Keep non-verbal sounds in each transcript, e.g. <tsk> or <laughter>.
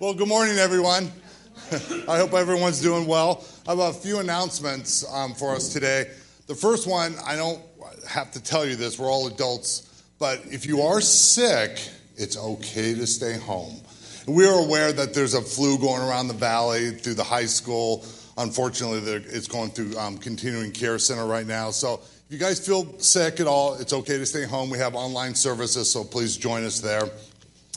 Well, good morning, everyone. <laughs> I hope everyone's doing well. I have a few announcements um, for us today. The first one, I don't have to tell you this, we're all adults, but if you are sick, it's okay to stay home. We are aware that there's a flu going around the valley through the high school. Unfortunately, it's going through um, continuing care center right now. So if you guys feel sick at all, it's okay to stay home. We have online services, so please join us there.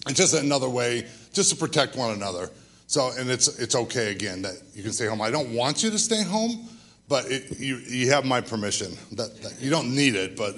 It's just another way just to protect one another. So, and it's it's okay again that you can stay home. I don't want you to stay home, but it, you you have my permission. That, that you don't need it, but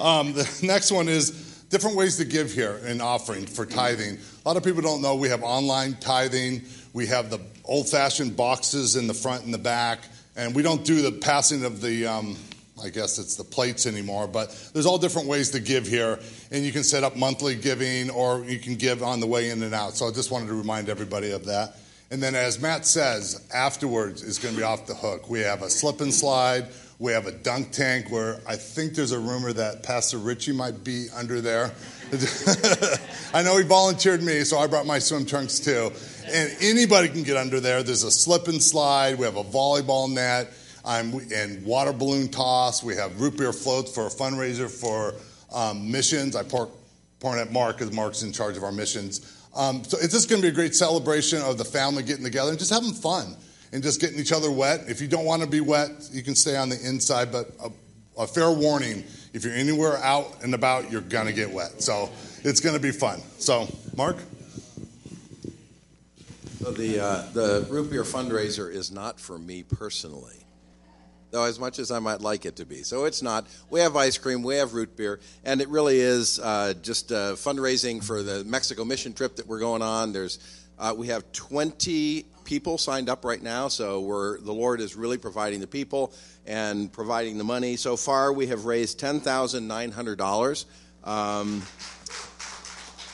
um, the <laughs> next one is different ways to give here in offering for tithing. A lot of people don't know we have online tithing. We have the old fashioned boxes in the front and the back. And we don't do the passing of the, um, I guess it's the plates anymore, but there's all different ways to give here. And you can set up monthly giving or you can give on the way in and out. So I just wanted to remind everybody of that. And then, as Matt says, afterwards is going to be off the hook. We have a slip and slide. We have a dunk tank where I think there's a rumor that Pastor Richie might be under there. <laughs> I know he volunteered me, so I brought my swim trunks too. And anybody can get under there. There's a slip and slide. We have a volleyball net um, and water balloon toss. We have root beer floats for a fundraiser for um, missions. I point at Mark because Mark's in charge of our missions. Um, so it's just going to be a great celebration of the family getting together and just having fun and just getting each other wet. If you don't want to be wet, you can stay on the inside, but a, a fair warning if you're anywhere out and about, you're going to get wet. So it's going to be fun. So, Mark? So the, uh, the root beer fundraiser is not for me personally, though as much as I might like it to be. So it's not. We have ice cream, we have root beer, and it really is uh, just uh, fundraising for the Mexico mission trip that we're going on. There's uh, we have 20 people signed up right now, so we're, the Lord is really providing the people and providing the money. So far, we have raised $10,900. Um,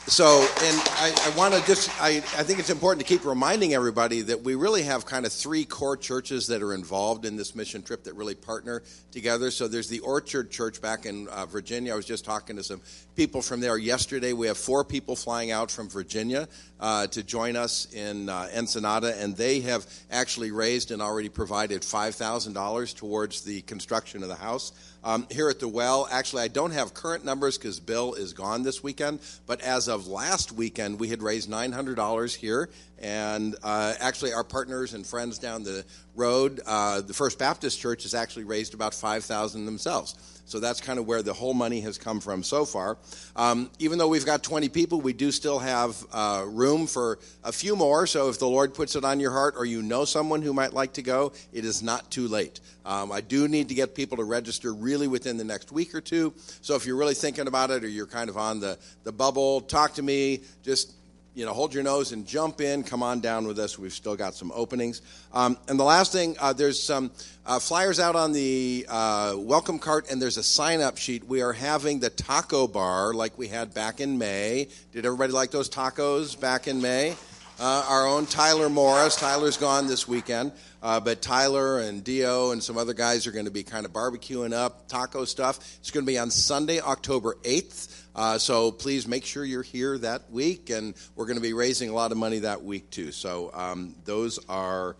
so, and I, I want to just, I, I think it's important to keep reminding everybody that we really have kind of three core churches that are involved in this mission trip that really partner together. So there's the Orchard Church back in uh, Virginia. I was just talking to some people from there yesterday. We have four people flying out from Virginia uh, to join us in uh, Ensenada, and they have actually raised and already provided $5,000 towards the construction of the house. Um, here at the well, actually, I don't have current numbers because Bill is gone this weekend, but as of last weekend, we had raised $900 here. And uh, actually, our partners and friends down the road, uh, the First Baptist Church, has actually raised about 5000 themselves. So that's kind of where the whole money has come from so far. Um, even though we've got 20 people, we do still have uh, room for a few more. So if the Lord puts it on your heart or you know someone who might like to go, it is not too late. Um, I do need to get people to register really within the next week or two. So if you're really thinking about it or you're kind of on the, the bubble, talk to me. Just you know, hold your nose and jump in. Come on down with us. We've still got some openings. Um, and the last thing, uh, there's some uh, flyers out on the uh, welcome cart, and there's a sign up sheet. We are having the taco bar like we had back in May. Did everybody like those tacos back in May? Uh, our own Tyler Morris. Tyler's gone this weekend. Uh, but Tyler and Dio and some other guys are going to be kind of barbecuing up taco stuff. It's going to be on Sunday, October 8th. Uh, so please make sure you're here that week, and we're going to be raising a lot of money that week too. So um, those are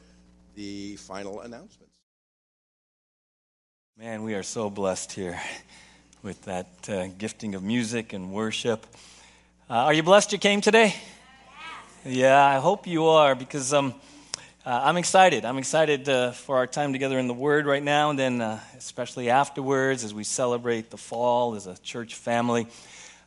the final announcements. Man, we are so blessed here <laughs> with that uh, gifting of music and worship. Uh, are you blessed you came today? Yeah, I hope you are because um, uh, I'm excited. I'm excited uh, for our time together in the Word right now, and then uh, especially afterwards as we celebrate the fall as a church family.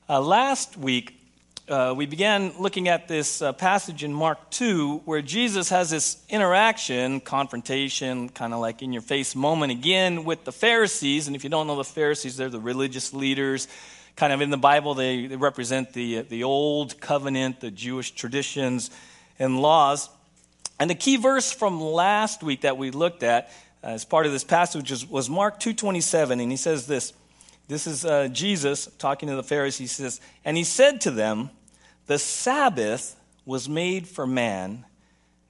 Uh, last week, uh, we began looking at this uh, passage in Mark 2 where Jesus has this interaction, confrontation, kind of like in your face moment again with the Pharisees. And if you don't know the Pharisees, they're the religious leaders. Kind of in the Bible, they, they represent the, the old covenant, the Jewish traditions and laws. And the key verse from last week that we looked at uh, as part of this passage was, was Mark 2.27, and he says this, this is uh, Jesus talking to the Pharisees. He says, And he said to them, The Sabbath was made for man,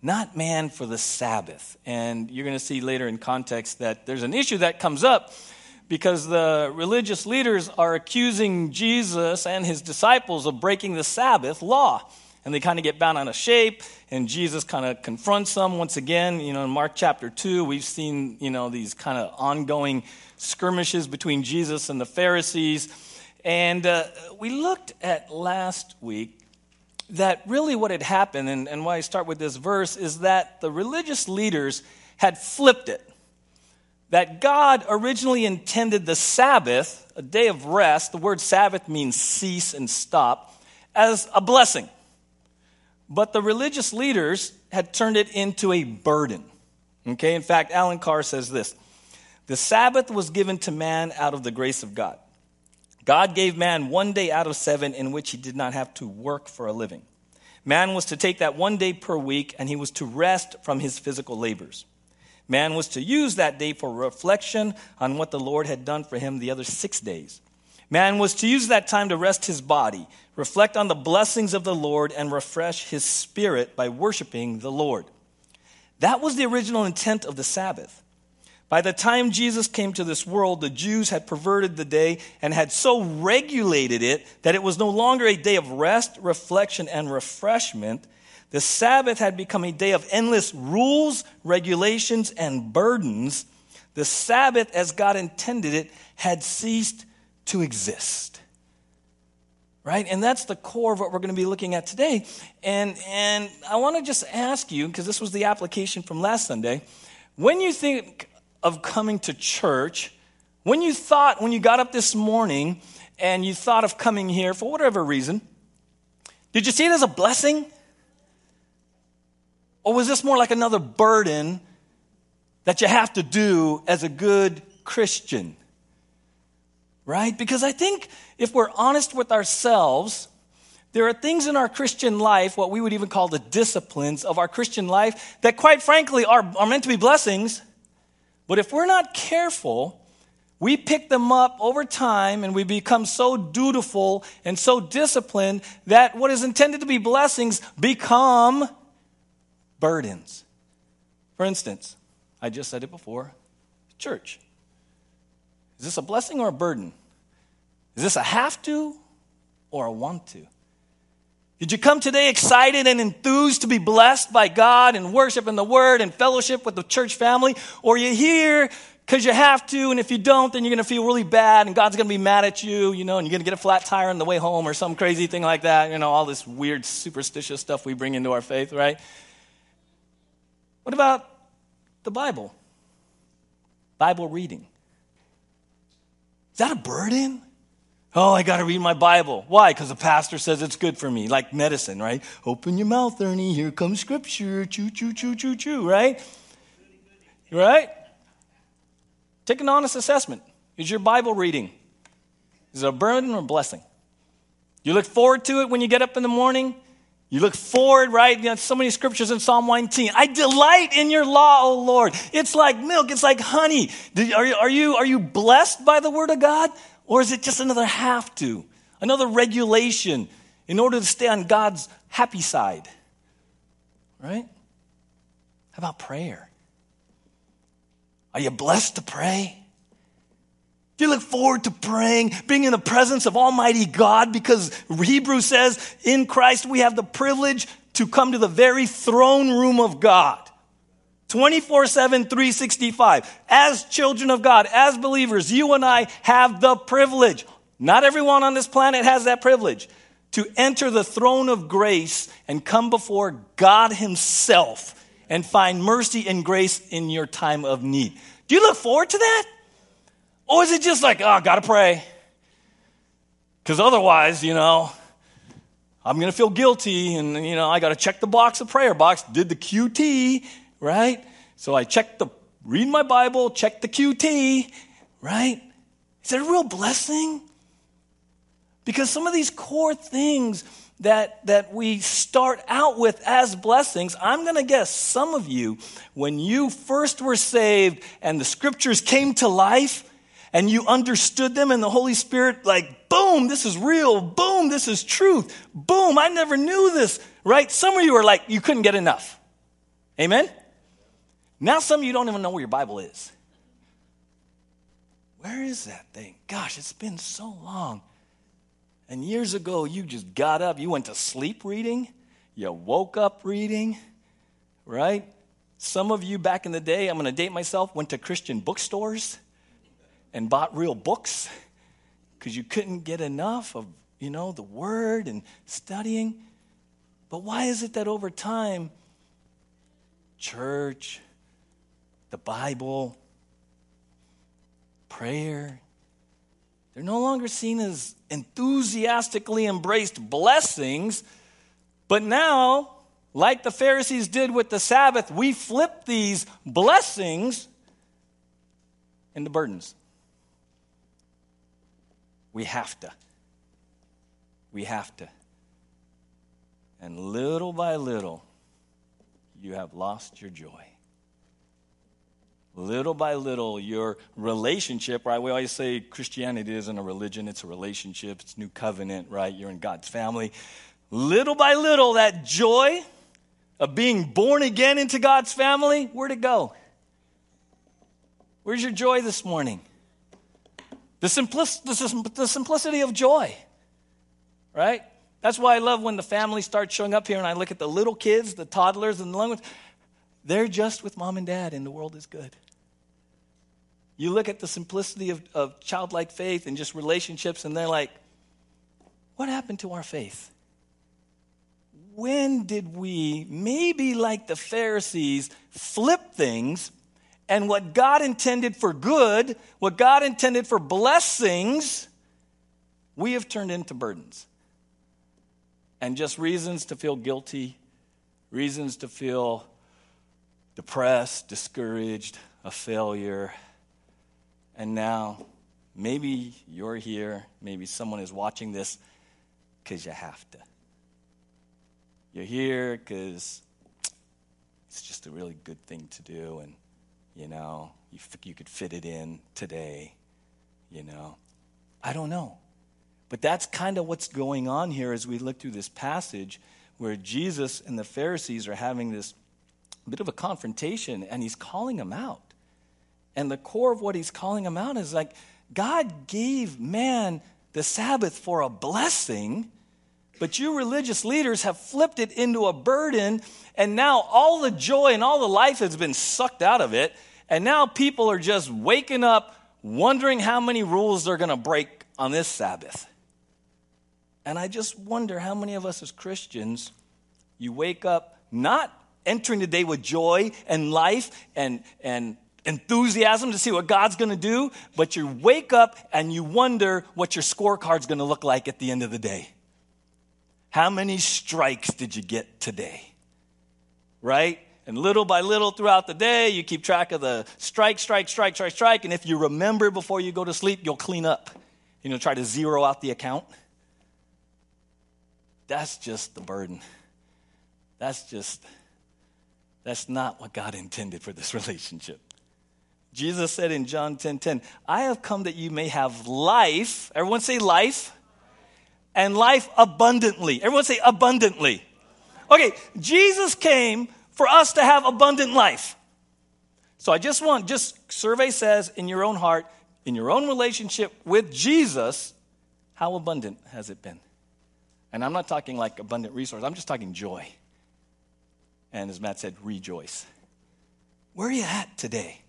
not man for the Sabbath. And you're going to see later in context that there's an issue that comes up because the religious leaders are accusing Jesus and his disciples of breaking the Sabbath law. And they kind of get bound out of shape, and Jesus kind of confronts them once again. You know, in Mark chapter 2, we've seen, you know, these kind of ongoing skirmishes between Jesus and the Pharisees. And uh, we looked at last week that really what had happened, and, and why I start with this verse, is that the religious leaders had flipped it. That God originally intended the Sabbath, a day of rest, the word Sabbath means cease and stop, as a blessing. But the religious leaders had turned it into a burden. Okay, in fact, Alan Carr says this The Sabbath was given to man out of the grace of God. God gave man one day out of seven in which he did not have to work for a living. Man was to take that one day per week and he was to rest from his physical labors. Man was to use that day for reflection on what the Lord had done for him the other six days. Man was to use that time to rest his body, reflect on the blessings of the Lord, and refresh his spirit by worshiping the Lord. That was the original intent of the Sabbath. By the time Jesus came to this world, the Jews had perverted the day and had so regulated it that it was no longer a day of rest, reflection, and refreshment. The Sabbath had become a day of endless rules, regulations, and burdens. The Sabbath, as God intended it, had ceased to exist. Right? And that's the core of what we're going to be looking at today. And, and I want to just ask you, because this was the application from last Sunday, when you think of coming to church, when you thought, when you got up this morning and you thought of coming here for whatever reason, did you see it as a blessing? Or was this more like another burden that you have to do as a good Christian? Right? Because I think if we're honest with ourselves, there are things in our Christian life, what we would even call the disciplines of our Christian life, that quite frankly are, are meant to be blessings but if we're not careful, we pick them up over time and we become so dutiful and so disciplined that what is intended to be blessings become burdens. For instance, I just said it before church. Is this a blessing or a burden? Is this a have to or a want to? Did you come today excited and enthused to be blessed by God and worship in the Word and fellowship with the church family? Or you here because you have to, and if you don't, then you're going to feel really bad and God's going to be mad at you, you know, and you're going to get a flat tire on the way home or some crazy thing like that, you know, all this weird superstitious stuff we bring into our faith, right? What about the Bible? Bible reading. Is that a burden? Oh, I got to read my Bible. Why? Because the pastor says it's good for me, like medicine, right? Open your mouth, Ernie. Here comes scripture. Choo, choo, choo, choo, choo, right? Right? Take an honest assessment. Is your Bible reading? Is it a burden or a blessing? You look forward to it when you get up in the morning. You look forward, right? You so many scriptures in Psalm 19. I delight in your law, O Lord. It's like milk. It's like honey. Are you, are you, are you blessed by the word of God? Or is it just another have to, another regulation in order to stay on God's happy side? Right? How about prayer? Are you blessed to pray? Do you look forward to praying, being in the presence of Almighty God? Because Hebrews says in Christ we have the privilege to come to the very throne room of God. 24 7, 365. As children of God, as believers, you and I have the privilege. Not everyone on this planet has that privilege to enter the throne of grace and come before God Himself and find mercy and grace in your time of need. Do you look forward to that? Or is it just like, oh, I gotta pray? Because otherwise, you know, I'm gonna feel guilty and, you know, I gotta check the box, the prayer box, did the QT, right? So I checked the, read my Bible, check the QT, right? Is it a real blessing? Because some of these core things that, that we start out with as blessings, I'm going to guess some of you, when you first were saved and the scriptures came to life and you understood them and the Holy Spirit, like, boom, this is real. Boom, this is truth. Boom, I never knew this, right? Some of you are like, you couldn't get enough. Amen? Now, some of you don't even know where your Bible is. Where is that thing? Gosh, it's been so long. And years ago, you just got up, you went to sleep reading, you woke up reading, right? Some of you back in the day, I'm going to date myself, went to Christian bookstores and bought real books because you couldn't get enough of, you know, the word and studying. But why is it that over time, church, the Bible, prayer, they're no longer seen as enthusiastically embraced blessings, but now, like the Pharisees did with the Sabbath, we flip these blessings into burdens. We have to. We have to. And little by little, you have lost your joy. Little by little, your relationship, right? We always say Christianity isn't a religion, it's a relationship, it's new covenant, right? You're in God's family. Little by little, that joy of being born again into God's family, where'd it go? Where's your joy this morning? The, the simplicity of joy, right? That's why I love when the family starts showing up here and I look at the little kids, the toddlers, and the young ones. They're just with mom and dad, and the world is good. You look at the simplicity of, of childlike faith and just relationships, and they're like, what happened to our faith? When did we, maybe like the Pharisees, flip things and what God intended for good, what God intended for blessings, we have turned into burdens? And just reasons to feel guilty, reasons to feel depressed, discouraged, a failure and now, maybe you're here, maybe someone is watching this because you have to. You're here because it's just a really good thing to do, and you know, you, you could fit it in today, you know. I don't know. But that's kind of what's going on here as we look through this passage where Jesus and the Pharisees are having this bit of a confrontation, and he's calling them out. And the core of what he's calling them out is like, God gave man the Sabbath for a blessing, but you religious leaders have flipped it into a burden, and now all the joy and all the life has been sucked out of it. And now people are just waking up wondering how many rules they're going to break on this Sabbath. And I just wonder how many of us as Christians, you wake up not entering the day with joy and life and, and enthusiasm to see what God's going to do, but you wake up and you wonder what your scorecard's going to look like at the end of the day. How many strikes did you get today? Right? And little by little throughout the day, you keep track of the strike, strike, strike, strike, strike. And if you remember before you go to sleep, you'll clean up. You know, try to zero out the account. That's just the burden. That's just, that's not what God intended for this <laughs> relationship. Jesus said in John 10 10, I have come that you may have life. Everyone say life. And life abundantly. Everyone say abundantly. Okay, Jesus came for us to have abundant life. So I just want, just survey says in your own heart, in your own relationship with Jesus, how abundant has it been? And I'm not talking like abundant resource, I'm just talking joy. And as Matt said, rejoice. Where are you at today?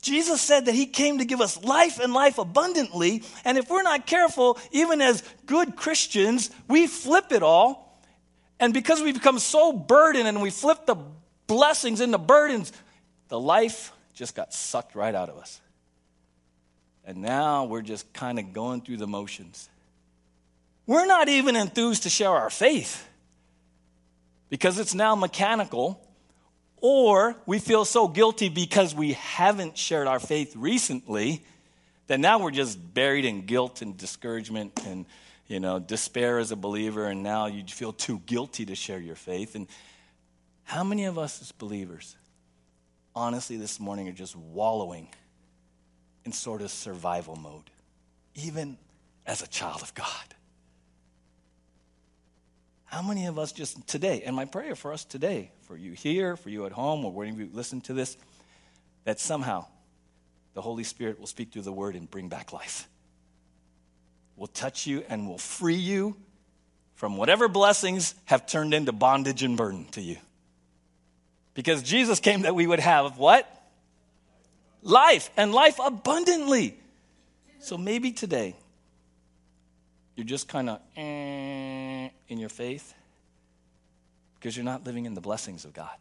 Jesus said that he came to give us life and life abundantly. And if we're not careful, even as good Christians, we flip it all. And because we become so burdened and we flip the blessings into burdens, the life just got sucked right out of us. And now we're just kind of going through the motions. We're not even enthused to share our faith because it's now mechanical or we feel so guilty because we haven't shared our faith recently that now we're just buried in guilt and discouragement and you know despair as a believer. And now you feel too guilty to share your faith. And how many of us as believers honestly this morning are just wallowing in sort of survival mode even as a child of god how many of us just today, and my prayer for us today, for you here, for you at home, or wherever you listen to this, that somehow the Holy Spirit will speak through the word and bring back life. Will touch you and will free you from whatever blessings have turned into bondage and burden to you. Because Jesus came that we would have what? Life, and life abundantly. So maybe today, you're just kind of eh, in your faith because you're not living in the blessings of God.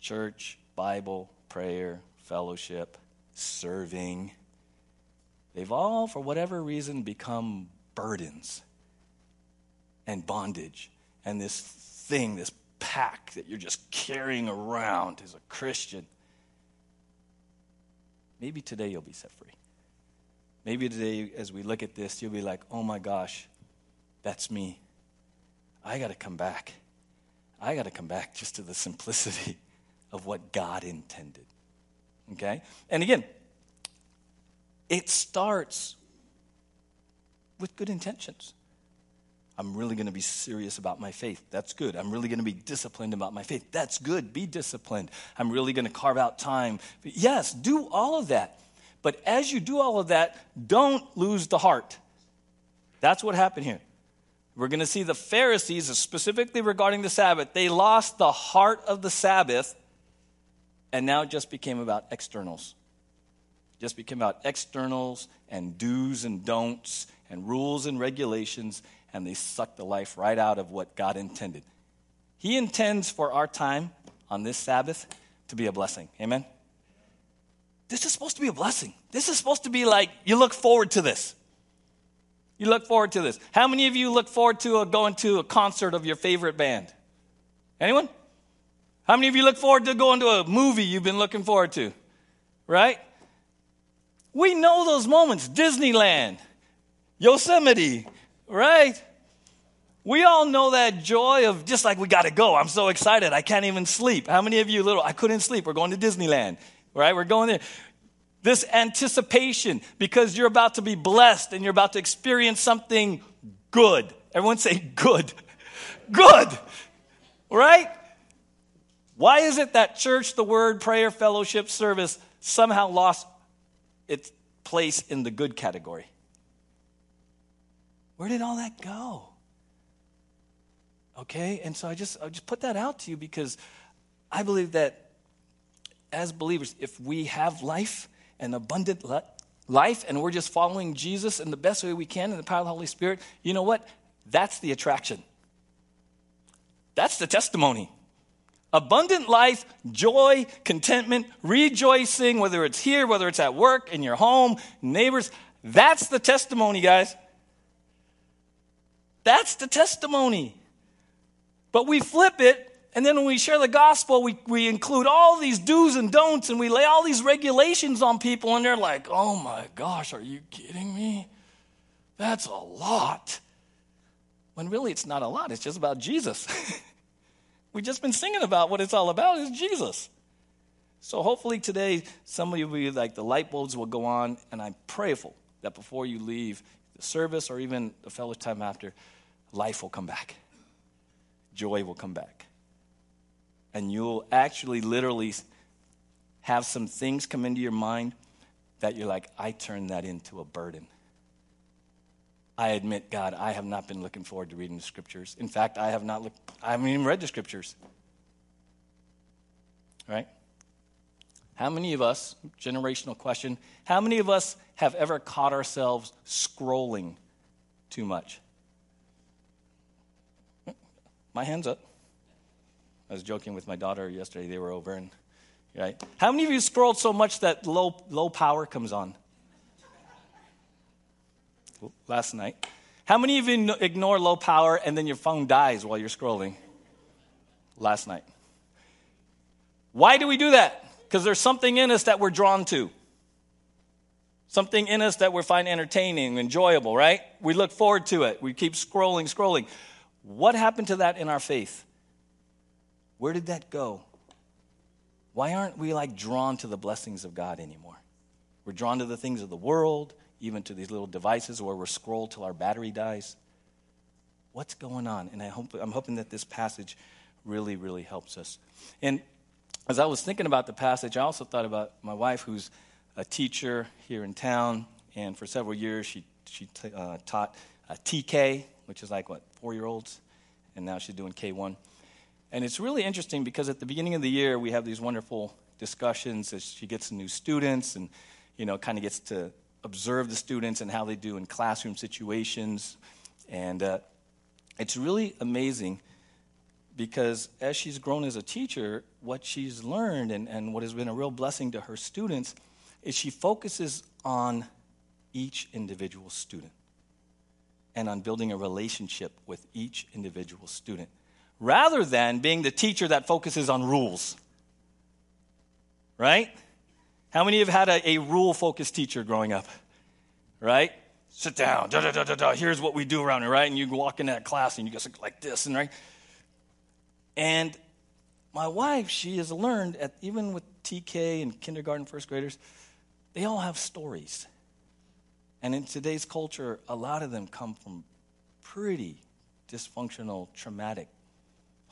Church, Bible, prayer, fellowship, serving, they've all, for whatever reason, become burdens and bondage and this thing, this pack that you're just carrying around as a Christian. Maybe today you'll be set free. Maybe today, as we look at this, you'll be like, oh my gosh, that's me. I got to come back. I got to come back just to the simplicity of what God intended. Okay? And again, it starts with good intentions. I'm really going to be serious about my faith. That's good. I'm really going to be disciplined about my faith. That's good. Be disciplined. I'm really going to carve out time. Yes, do all of that. But as you do all of that, don't lose the heart. That's what happened here. We're going to see the Pharisees, specifically regarding the Sabbath, they lost the heart of the Sabbath, and now it just became about externals. just became about externals and do's and don'ts and rules and regulations, and they sucked the life right out of what God intended. He intends for our time on this Sabbath to be a blessing. Amen? This is supposed to be a blessing. This is supposed to be like you look forward to this. You look forward to this. How many of you look forward to a, going to a concert of your favorite band? Anyone? How many of you look forward to going to a movie you've been looking forward to? Right? We know those moments. Disneyland, Yosemite, right? We all know that joy of just like we got to go. I'm so excited. I can't even sleep. How many of you little I couldn't sleep. We're going to Disneyland right? We're going there. This anticipation because you're about to be blessed and you're about to experience something good. Everyone say good. Good. Right? Why is it that church, the word, prayer, fellowship, service somehow lost its place in the good category? Where did all that go? Okay, and so I just I just put that out to you because I believe that as believers, if we have life and abundant life and we're just following Jesus in the best way we can in the power of the Holy Spirit, you know what? That's the attraction. That's the testimony. Abundant life, joy, contentment, rejoicing, whether it's here, whether it's at work, in your home, neighbors, that's the testimony, guys. That's the testimony. But we flip it and then when we share the gospel, we, we include all these do's and don'ts and we lay all these regulations on people, and they're like, oh my gosh, are you kidding me? That's a lot. When really it's not a lot, it's just about Jesus. <laughs> We've just been singing about what it's all about is Jesus. So hopefully today, some of you will be like the light bulbs will go on, and I'm prayerful that before you leave the service or even the fellowship time after, life will come back. Joy will come back and you'll actually literally have some things come into your mind that you're like, I turned that into a burden. I admit, God, I have not been looking forward to reading the scriptures. In fact, I have not looked, I haven't even read the scriptures. Right? How many of us, generational question, how many of us have ever caught ourselves scrolling too much? My hand's up. I was joking with my daughter yesterday. They were over and right. How many of you scrolled so much that low low power comes on? Last night. How many of you ignore low power and then your phone dies while you're scrolling? Last night. Why do we do that? Because there's something in us that we're drawn to. Something in us that we find entertaining, enjoyable, right? We look forward to it. We keep scrolling, scrolling. What happened to that in our faith? Where did that go? Why aren't we like drawn to the blessings of God anymore? We're drawn to the things of the world, even to these little devices where we're scrolled till our battery dies. What's going on? And I hope, I'm hoping that this passage really, really helps us. And as I was thinking about the passage, I also thought about my wife, who's a teacher here in town, and for several years she, she t- uh, taught TK, which is like what, four year olds? And now she's doing K1. And it's really interesting because at the beginning of the year, we have these wonderful discussions as she gets new students and, you know, kind of gets to observe the students and how they do in classroom situations. And uh, it's really amazing because as she's grown as a teacher, what she's learned and, and what has been a real blessing to her students is she focuses on each individual student and on building a relationship with each individual student rather than being the teacher that focuses on rules. Right? How many of you have had a, a rule focused teacher growing up? Right? Sit down, da da da da da. Here's what we do around here, right? And you walk in that class and you go like this, and right? And my wife, she has learned, at, even with TK and kindergarten, first graders, they all have stories. And in today's culture, a lot of them come from pretty dysfunctional, traumatic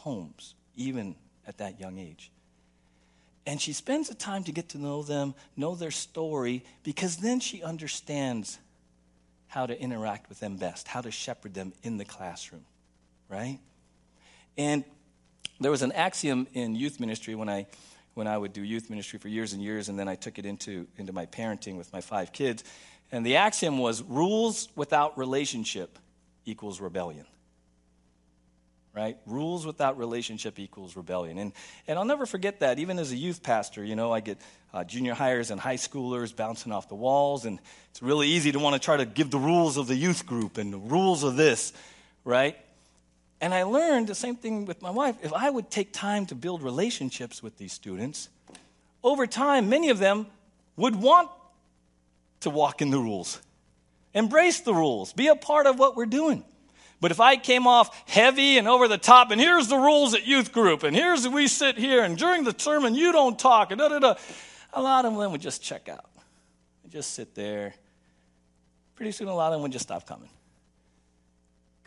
homes, even at that young age. And she spends the time to get to know them, know their story, because then she understands how to interact with them best, how to shepherd them in the classroom, right? And there was an axiom in youth ministry when I when I would do youth ministry for years and years, and then I took it into, into my parenting with my five kids. And the axiom was rules without relationship equals rebellion. Right? Rules without relationship equals rebellion. And, and I'll never forget that. Even as a youth pastor, you know, I get uh, junior hires and high schoolers bouncing off the walls, and it's really easy to want to try to give the rules of the youth group and the rules of this, right? And I learned the same thing with my wife. If I would take time to build relationships with these students, over time, many of them would want to walk in the rules, embrace the rules, be a part of what we're doing. But if I came off heavy and over the top, and here's the rules at youth group, and here's we sit here, and during the sermon you don't talk, and da da da, a lot of them would just check out, and just sit there. Pretty soon, a lot of them would just stop coming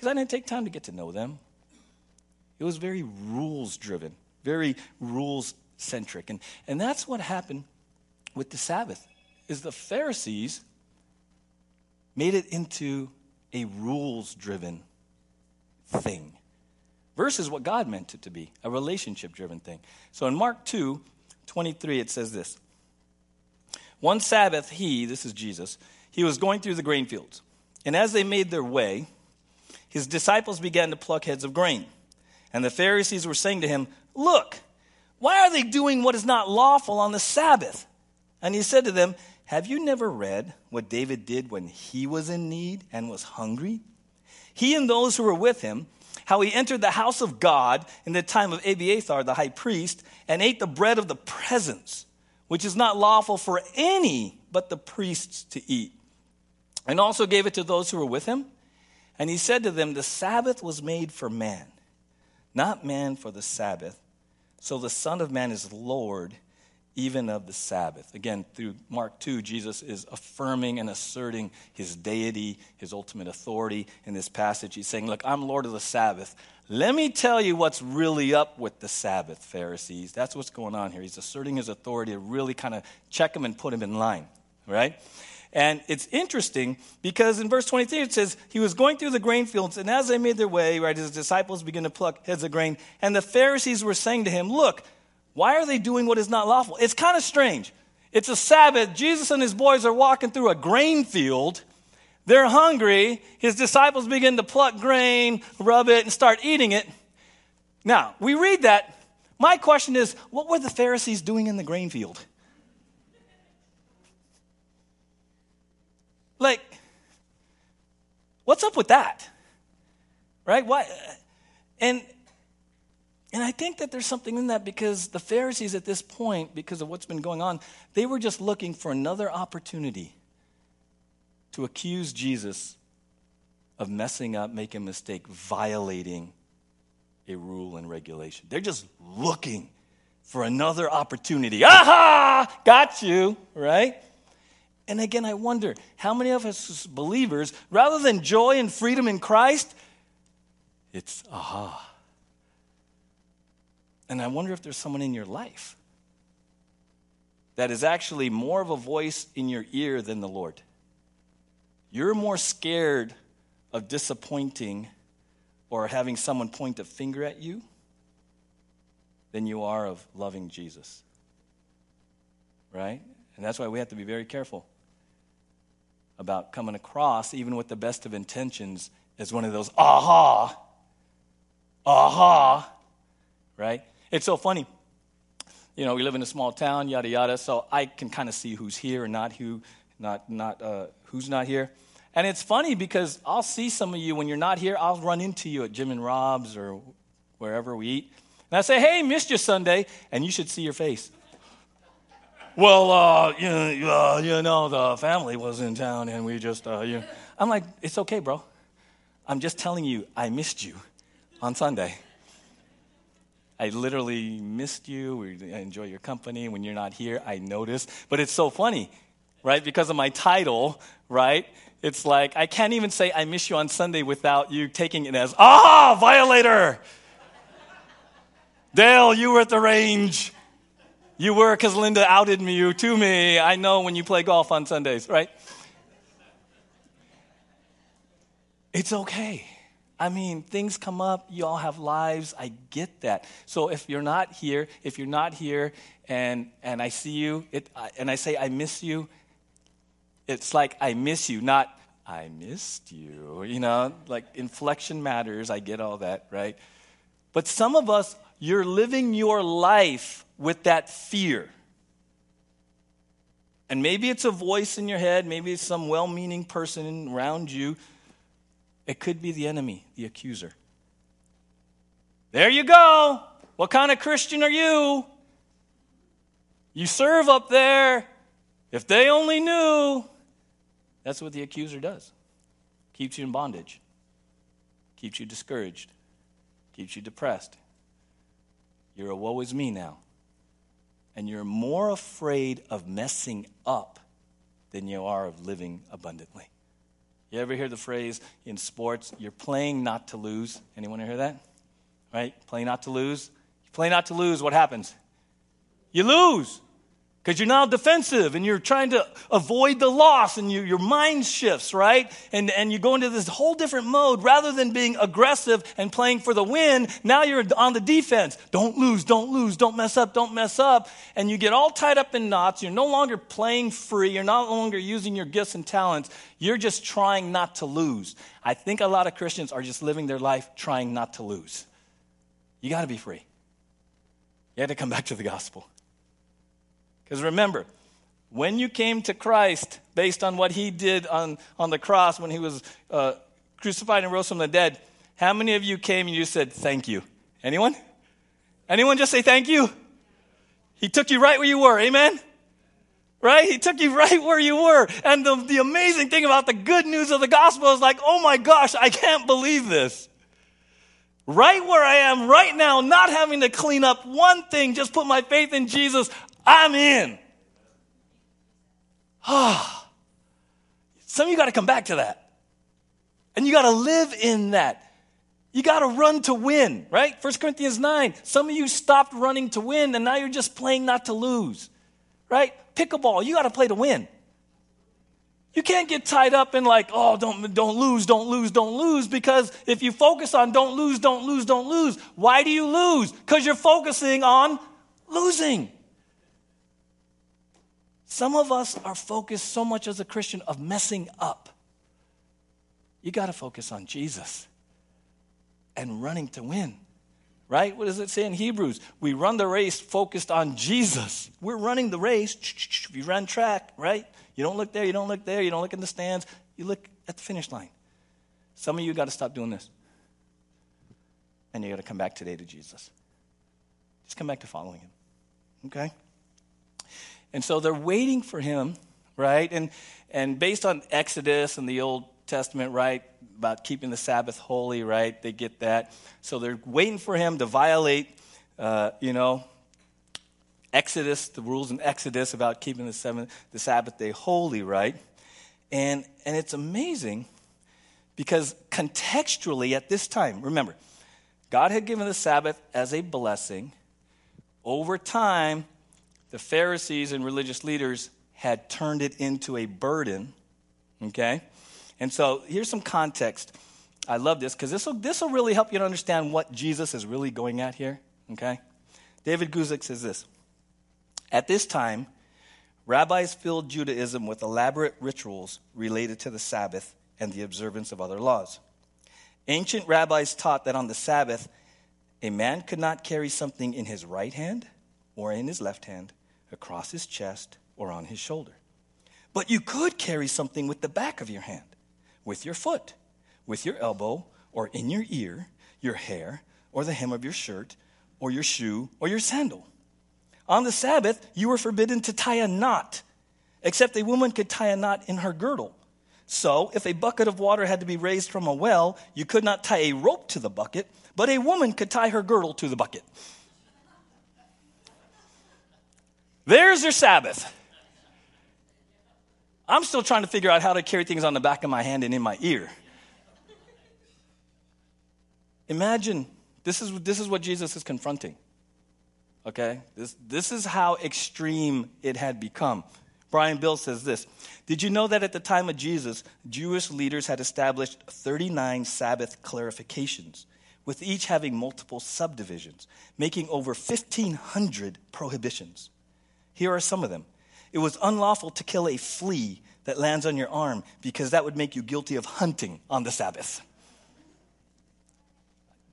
because I didn't take time to get to know them. It was very rules driven, very rules centric. And, and that's what happened with the Sabbath is the Pharisees made it into a rules driven thing versus what God meant it to be, a relationship driven thing. So in Mark 2 23, it says this One Sabbath, he, this is Jesus, he was going through the grain fields. And as they made their way, his disciples began to pluck heads of grain. And the Pharisees were saying to him, Look, why are they doing what is not lawful on the Sabbath? And he said to them, Have you never read what David did when he was in need and was hungry? He and those who were with him, how he entered the house of God in the time of Abiathar the high priest and ate the bread of the presence, which is not lawful for any but the priests to eat, and also gave it to those who were with him. And he said to them, The Sabbath was made for man, not man for the Sabbath. So the Son of Man is Lord even of the Sabbath. Again, through Mark 2, Jesus is affirming and asserting his deity, his ultimate authority in this passage. He's saying, Look, I'm Lord of the Sabbath. Let me tell you what's really up with the Sabbath, Pharisees. That's what's going on here. He's asserting his authority to really kind of check him and put him in line, right? And it's interesting because in verse 23 it says, He was going through the grain fields, and as they made their way, right, his disciples began to pluck heads of grain. And the Pharisees were saying to him, Look, why are they doing what is not lawful? It's kind of strange. It's a Sabbath. Jesus and his boys are walking through a grain field. They're hungry. His disciples begin to pluck grain, rub it, and start eating it. Now, we read that. My question is what were the Pharisees doing in the grain field? Like, what's up with that? Right? Why? And and I think that there's something in that because the Pharisees at this point, because of what's been going on, they were just looking for another opportunity to accuse Jesus of messing up, making a mistake, violating a rule and regulation. They're just looking for another opportunity. Aha! Got you, right? And again, I wonder how many of us as believers, rather than joy and freedom in Christ, it's aha. And I wonder if there's someone in your life that is actually more of a voice in your ear than the Lord. You're more scared of disappointing or having someone point a finger at you than you are of loving Jesus. Right? And that's why we have to be very careful about coming across, even with the best of intentions, as one of those aha, aha, right? It's so funny. You know, we live in a small town, yada yada, so I can kind of see who's here and not who, not not uh, who's not here. And it's funny because I'll see some of you when you're not here. I'll run into you at Jim and Rob's or wherever we eat, and I say, "Hey, missed you Sunday," and you should see your face. well, uh, you, uh, you know, the family was in town, and we just, uh, you. I'm like, it's okay, bro. I'm just telling you, I missed you on Sunday. I literally missed you. I enjoy your company. When you're not here, I notice. But it's so funny, right? Because of my title, right? It's like I can't even say I miss you on Sunday without you taking it as, ah, violator. Dale, you were at the range. You were because Linda outed me, you to me. I know when you play golf on Sundays, right? It's okay. I mean, things come up, you all have lives. I get that. So if you're not here, if you're not here and and I see you it, and I say I miss you, it's like I miss you, not I missed you. You know, like inflection matters. I get all that, right? But some of us you're living your life with that fear. And maybe it's a voice in your head, maybe it's some well meaning person around you it could be the enemy, the accuser. There you go. What kind of Christian are you? You serve up there. If they only knew. That's what the accuser does. Keeps you in bondage. Keeps you discouraged. Keeps you depressed. You're a woe is me now. And you're more afraid of messing up than you are of living abundantly. You ever hear the phrase in sports, you're playing not to lose? Anyone hear that? Right? Play not to lose. You play not to lose, what happens? You lose because you're now defensive and you're trying to avoid the loss and you, your mind shifts, right? And, and you go into this whole different mode rather than being aggressive and playing for the win. Now you're on the defense. Don't lose, don't lose, don't mess up, don't mess up. And you get all tied up in knots. You're no longer playing free. You're no longer using your gifts and talents. You're just trying not to lose. I think a lot of Christians are just living their life trying not to lose. You got to be free. You had to come back to the gospel. Because remember, when you came to Christ based on what he did on, on the cross when he was uh, crucified and rose from the dead, how many of you came and you said, Thank you? Anyone? Anyone just say thank you? He took you right where you were. Amen? Right? He took you right where you were. And the, the amazing thing about the good news of the gospel is like, oh my gosh, I can't believe this. Right where I am right now, not having to clean up one thing, just put my faith in Jesus, I'm in. Ah. Some of you got to come back to that. And you got to live in that. You got to run to win, right? 1 Corinthians 9. Some of you stopped running to win and now you're just playing not to lose, right? Pickleball, you got to play to win. You can't get tied up in like, oh, don't, don't lose, don't lose, don't lose, because if you focus on don't lose, don't lose, don't lose, why do you lose? Because you're focusing on losing. Some of us are focused so much as a Christian of messing up. You got to focus on Jesus and running to win. Right? What does it say in Hebrews? We run the race focused on Jesus. We're running the race. <tsk> We run track, right? You don't look there, you don't look there, you don't look in the stands, you look at the finish line. Some of you got to stop doing this. And you got to come back today to Jesus. Just come back to following him. Okay? And so they're waiting for him, right? And, and based on Exodus and the Old Testament, right, about keeping the Sabbath holy, right? They get that. So they're waiting for him to violate, uh, you know, Exodus, the rules in Exodus about keeping the, seventh, the Sabbath day holy, right? And, and it's amazing because contextually at this time, remember, God had given the Sabbath as a blessing. Over time, the Pharisees and religious leaders had turned it into a burden. Okay? And so here's some context. I love this because this will this will really help you to understand what Jesus is really going at here. Okay, David Guzik says this. At this time, rabbis filled Judaism with elaborate rituals related to the Sabbath and the observance of other laws. Ancient rabbis taught that on the Sabbath, a man could not carry something in his right hand or in his left hand, across his chest, or on his shoulder. But you could carry something with the back of your hand, with your foot, with your elbow, or in your ear, your hair, or the hem of your shirt, or your shoe, or your sandal. On the Sabbath, you were forbidden to tie a knot, except a woman could tie a knot in her girdle. So, if a bucket of water had to be raised from a well, you could not tie a rope to the bucket, but a woman could tie her girdle to the bucket. There's your Sabbath. I'm still trying to figure out how to carry things on the back of my hand and in my ear. Imagine this is, this is what Jesus is confronting. Okay? This, this is how extreme it had become. Brian Bill says this Did you know that at the time of Jesus, Jewish leaders had established 39 Sabbath clarifications, with each having multiple subdivisions, making over 1,500 prohibitions? Here are some of them. It was unlawful to kill a flea that lands on your arm because that would make you guilty of hunting on the Sabbath.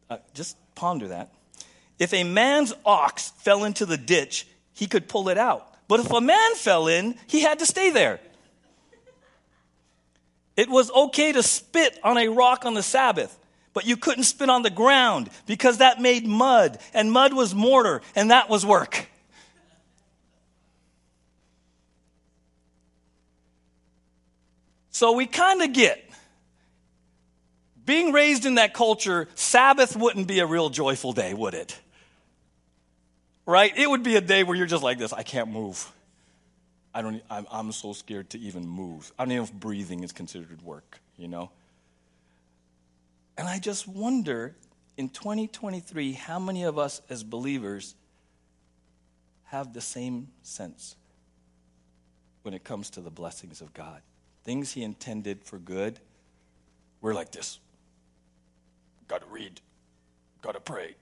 Uh, just ponder that. If a man's ox fell into the ditch, he could pull it out. But if a man fell in, he had to stay there. It was okay to spit on a rock on the Sabbath, but you couldn't spit on the ground because that made mud, and mud was mortar, and that was work. So we kind of get being raised in that culture, Sabbath wouldn't be a real joyful day, would it? Right? It would be a day where you're just like this I can't move. I don't, I'm, I'm so scared to even move. I don't even know if breathing is considered work, you know? And I just wonder in 2023 how many of us as believers have the same sense when it comes to the blessings of God things he intended for good, we're like this. Got to read, got to pray,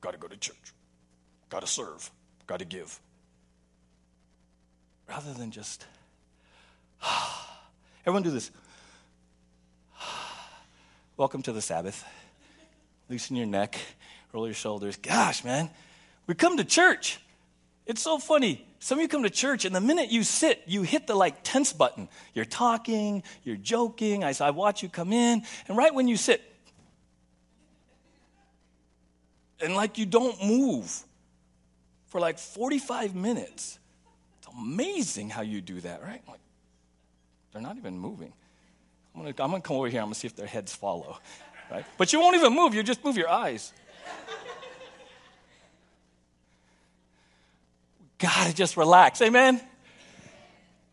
got to go to church, got to serve, got to give. Rather than just, <sighs> everyone do this. <sighs> Welcome to the Sabbath. Loosen your neck, roll your shoulders. Gosh, man, we come to church. It's so funny. Some of you come to church, and the minute you sit, you hit the like tense button. You're talking, you're joking. I, I watch you come in, and right when you sit, and like you don't move for like 45 minutes. It's amazing how you do that, right? Like, they're not even moving. I'm gonna, I'm gonna come over here, I'm gonna see if their heads follow, right? But you won't even move, you just move your eyes. Gotta just relax. Amen?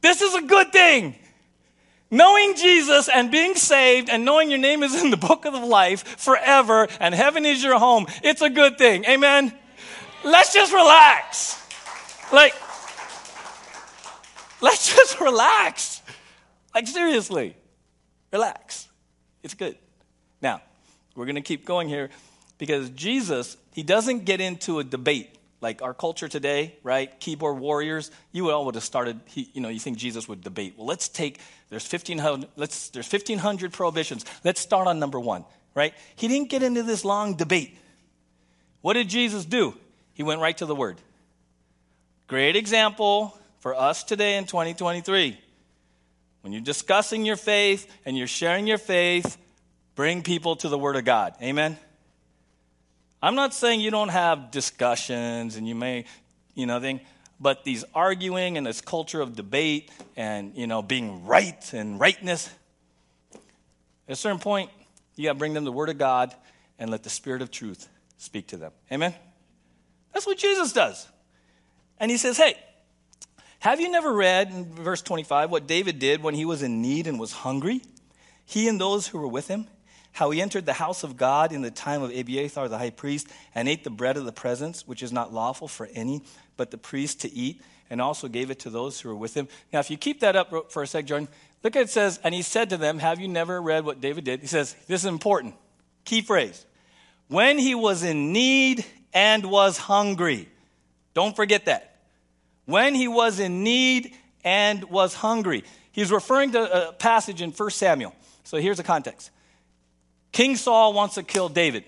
This is a good thing. Knowing Jesus and being saved and knowing your name is in the book of life forever and heaven is your home, it's a good thing. Amen? Let's just relax. Like, let's just relax. Like, seriously, relax. It's good. Now, we're going to keep going here because Jesus, he doesn't get into a debate like our culture today, right? Keyboard warriors, you all would have started, you know, you think Jesus would debate. Well, let's take, there's 1,500, let's, there's 1,500 prohibitions. Let's start on number one, right? He didn't get into this long debate. What did Jesus do? He went right to the word. Great example for us today in 2023. When you're discussing your faith and you're sharing your faith, bring people to the word of God. Amen? I'm not saying you don't have discussions and you may, you know, think, but these arguing and this culture of debate and, you know, being right and rightness, at a certain point, you got to bring them the Word of God and let the Spirit of truth speak to them. Amen? That's what Jesus does. And he says, hey, have you never read in verse 25 what David did when he was in need and was hungry? He and those who were with him how he entered the house of God in the time of Abiathar the high priest and ate the bread of the presence, which is not lawful for any but the priest to eat, and also gave it to those who were with him. Now, if you keep that up for a sec, Jordan, look at it says, and he said to them, Have you never read what David did? He says, This is important. Key phrase. When he was in need and was hungry. Don't forget that. When he was in need and was hungry. He's referring to a passage in 1 Samuel. So here's the context King Saul wants to kill David.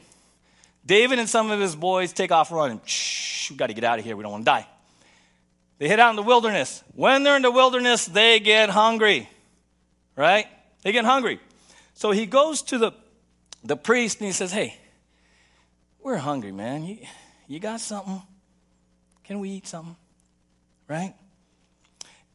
David and some of his boys take off running. Shh, we got to get out of here. We don't want to die. They head out in the wilderness. When they're in the wilderness, they get hungry. Right? They get hungry. So he goes to the, the priest and he says, Hey, we're hungry, man. You, you got something? Can we eat something? Right?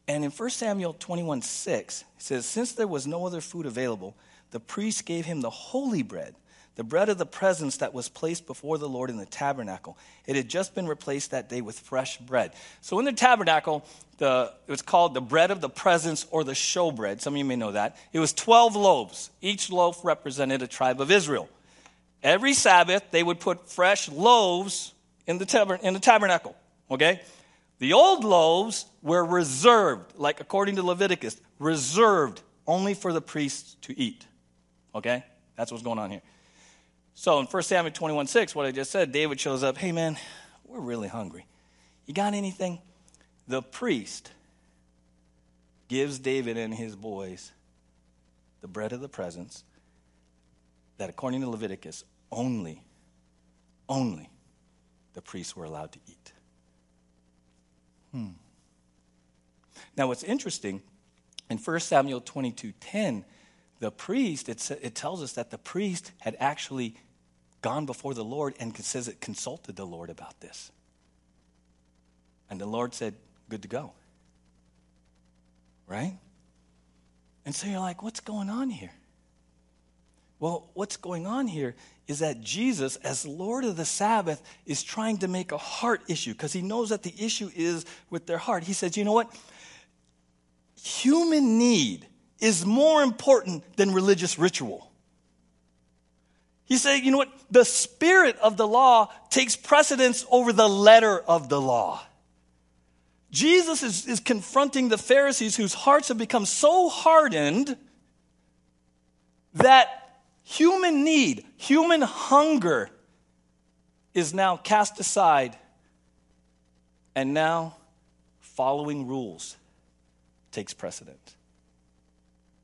And in 1 Samuel 21 6, it says, Since there was no other food available, the priest gave him the holy bread, the bread of the presence that was placed before the Lord in the tabernacle. It had just been replaced that day with fresh bread. So in the tabernacle, the, it was called the bread of the presence or the showbread. Some of you may know that. It was 12 loaves. Each loaf represented a tribe of Israel. Every Sabbath, they would put fresh loaves in the, in the tabernacle, okay? The old loaves were reserved, like according to Leviticus, reserved only for the priests to eat, okay? That's what's going on here. So in 1 Samuel 21 6, what I just said, David shows up, hey man, we're really hungry. You got anything? The priest gives David and his boys the bread of the presence that according to Leviticus, only, only the priests were allowed to eat. Hmm. Now, what's interesting, in 1 Samuel 22 10, the priest, it, tells us that the priest had actually gone before the Lord and says it consulted the Lord about this. And the Lord said, Good to go. Right? And so you're like, What's going on here? Well, what's going on here is that Jesus, as Lord of the Sabbath, is trying to make a heart issue because he knows that the issue is with their heart. He says, you know what? Human need is more important than religious ritual. He said, you know what? The spirit of the law takes precedence over the letter of the law. Jesus is, is confronting the Pharisees whose hearts have become so hardened that human need, human hunger is now cast aside, and now following rules takes precedent.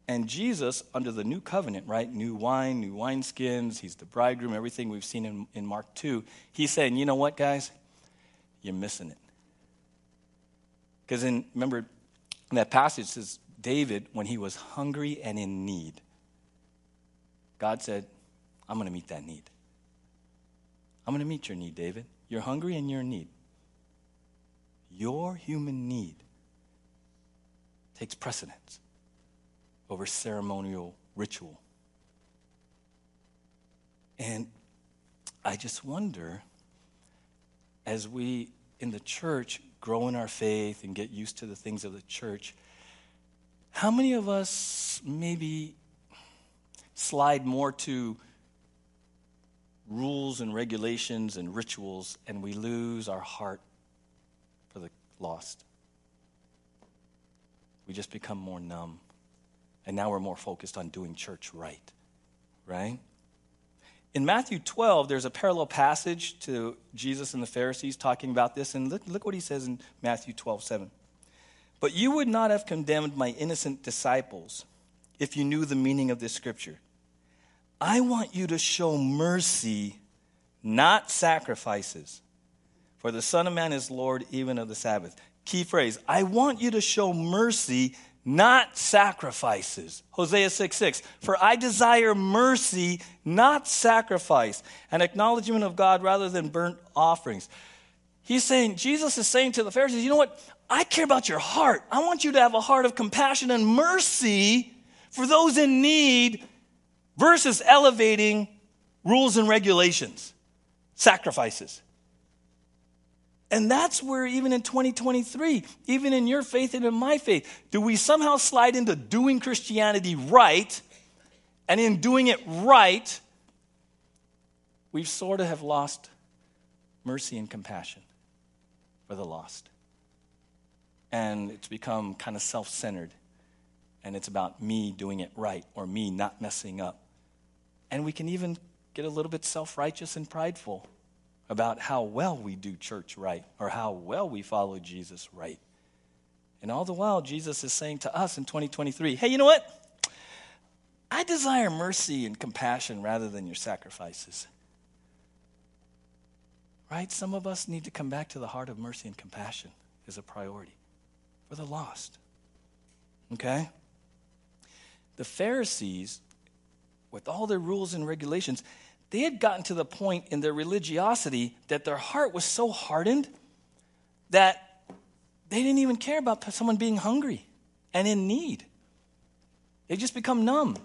And Jesus, under the new covenant, right? New wine, new wineskins, he's the bridegroom, everything we've seen in, in Mark 2. He's saying, you know what, guys? You're missing it. Because in remember in that passage says David, when he was hungry and in need, God said, I'm going to meet that need. I'm going to meet your need, David. You're hungry and you're in need. Your human need takes precedence over ceremonial ritual. And I just wonder, as we in the church grow in our faith and get used to the things of the church, how many of us maybe slide more to rules and regulations and rituals, and we lose our heart for the lost. We just become more numb. And now we're more focused on doing church right, right? In Matthew 12, there's a parallel passage to Jesus and the Pharisees talking about this. And look, look what he says in Matthew 12, 7. But you would not have condemned my innocent disciples if you knew the meaning of this scripture. I want you to show mercy, not sacrifices. For the Son of Man is Lord even of the Sabbath. Key phrase I want you to show mercy, not sacrifices. Hosea 6 6. For I desire mercy, not sacrifice, an acknowledgement of God rather than burnt offerings. He's saying, Jesus is saying to the Pharisees, you know what? I care about your heart. I want you to have a heart of compassion and mercy for those in need versus elevating rules and regulations, sacrifices. And that's where, even in 2023, even in your faith and in my faith, do we somehow slide into doing Christianity right? And in doing it right, we sort of have lost mercy and compassion for the lost. and it's become kind of self centered. And it's about me doing it right or me not messing up. And we can even get a little bit self righteous and prideful about how well we do church right or how well we follow Jesus right. And all the while, Jesus is saying to us in 2023 hey, you know what? I desire mercy and compassion rather than your sacrifices. Right? Some of us need to come back to the heart of mercy and compassion as a priority for the lost. Okay? The Pharisees, with all their rules and regulations, they had gotten to the point in their religiosity that their heart was so hardened that they didn't even care about someone being hungry and in need. They just become numb.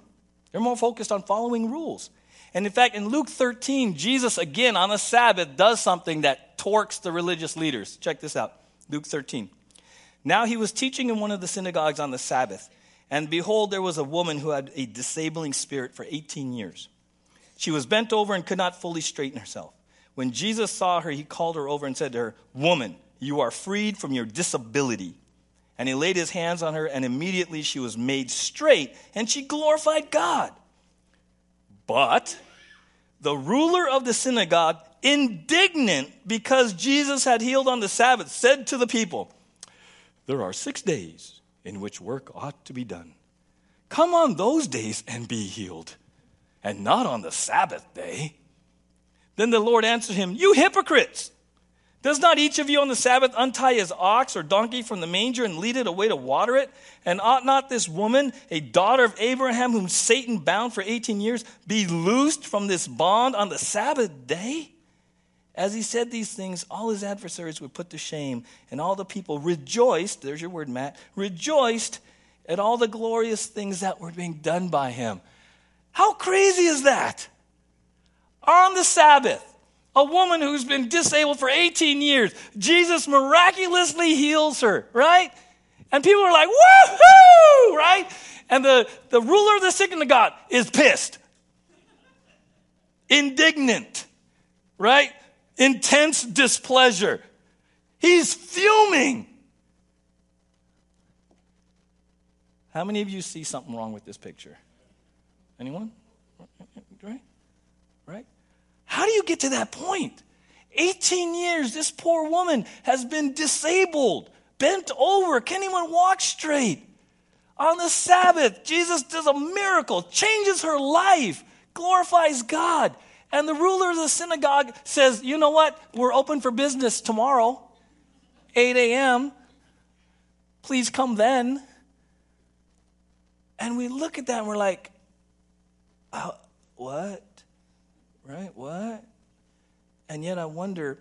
They're more focused on following rules. And in fact, in Luke 13, Jesus again on the Sabbath does something that torques the religious leaders. Check this out Luke 13. Now he was teaching in one of the synagogues on the Sabbath, and behold, there was a woman who had a disabling spirit for 18 years. She was bent over and could not fully straighten herself. When Jesus saw her, he called her over and said to her, Woman, you are freed from your disability. And he laid his hands on her, and immediately she was made straight, and she glorified God. But the ruler of the synagogue, indignant because Jesus had healed on the Sabbath, said to the people, There are six days in which work ought to be done. Come on those days and be healed and not on the Sabbath day. Then the Lord answered him, You hypocrites! Does not each of you on the Sabbath untie his ox or donkey from the manger and lead it away to water it? And ought not this woman, a daughter of Abraham, whom Satan bound for 18 years, be loosed from this bond on the Sabbath day? As he said these things, all his adversaries were put to shame, and all the people rejoiced, there's your word, Matt, rejoiced at all the glorious things that were being done by him. How crazy is that? On the Sabbath, a woman who's been disabled for 18 years, Jesus miraculously heals her, right? And people are like, woohoo, right? And the, the ruler of the synagogue is pissed, indignant, right? Intense displeasure. He's fuming. How many of you see something wrong with this picture? Anyone? Right? Right? How do you get to that point? 18 years, this poor woman has been disabled, bent over, can't even walk straight. On the Sabbath, Jesus does a miracle, changes her life, glorifies God. And the ruler of the synagogue says, You know what? We're open for business tomorrow, 8 a.m. Please come then. And we look at that and we're like, uh, what? Right? What? And yet I wonder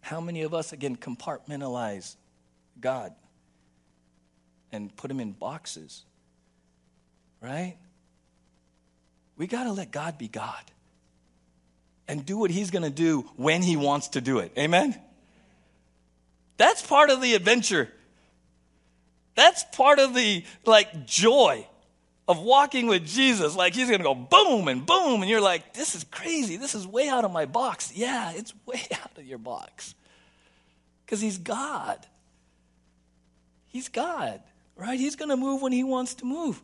how many of us, again, compartmentalize God and put him in boxes. Right? We got to let God be God and do what he's going to do when he wants to do it. Amen? That's part of the adventure. That's part of the like joy of walking with Jesus, like he's going to go boom and boom, and you're like, this is crazy. This is way out of my box. Yeah, it's <laughs> way out of your box. Because he's God. He's God, right? He's going to move when he wants to move.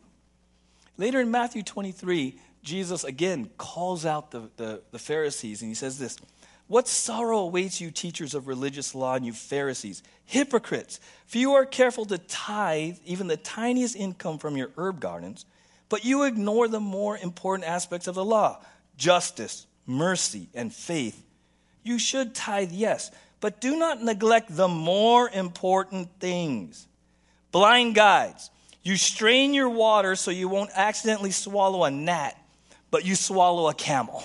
Later in Matthew 23, Jesus again calls out the, the, the Pharisees, and he says this what sorrow awaits you, teachers of religious law, and you Pharisees, hypocrites! For you are careful to tithe even the tiniest income from your herb gardens, but you ignore the more important aspects of the law justice, mercy, and faith. You should tithe, yes, but do not neglect the more important things. Blind guides, you strain your water so you won't accidentally swallow a gnat, but you swallow a camel.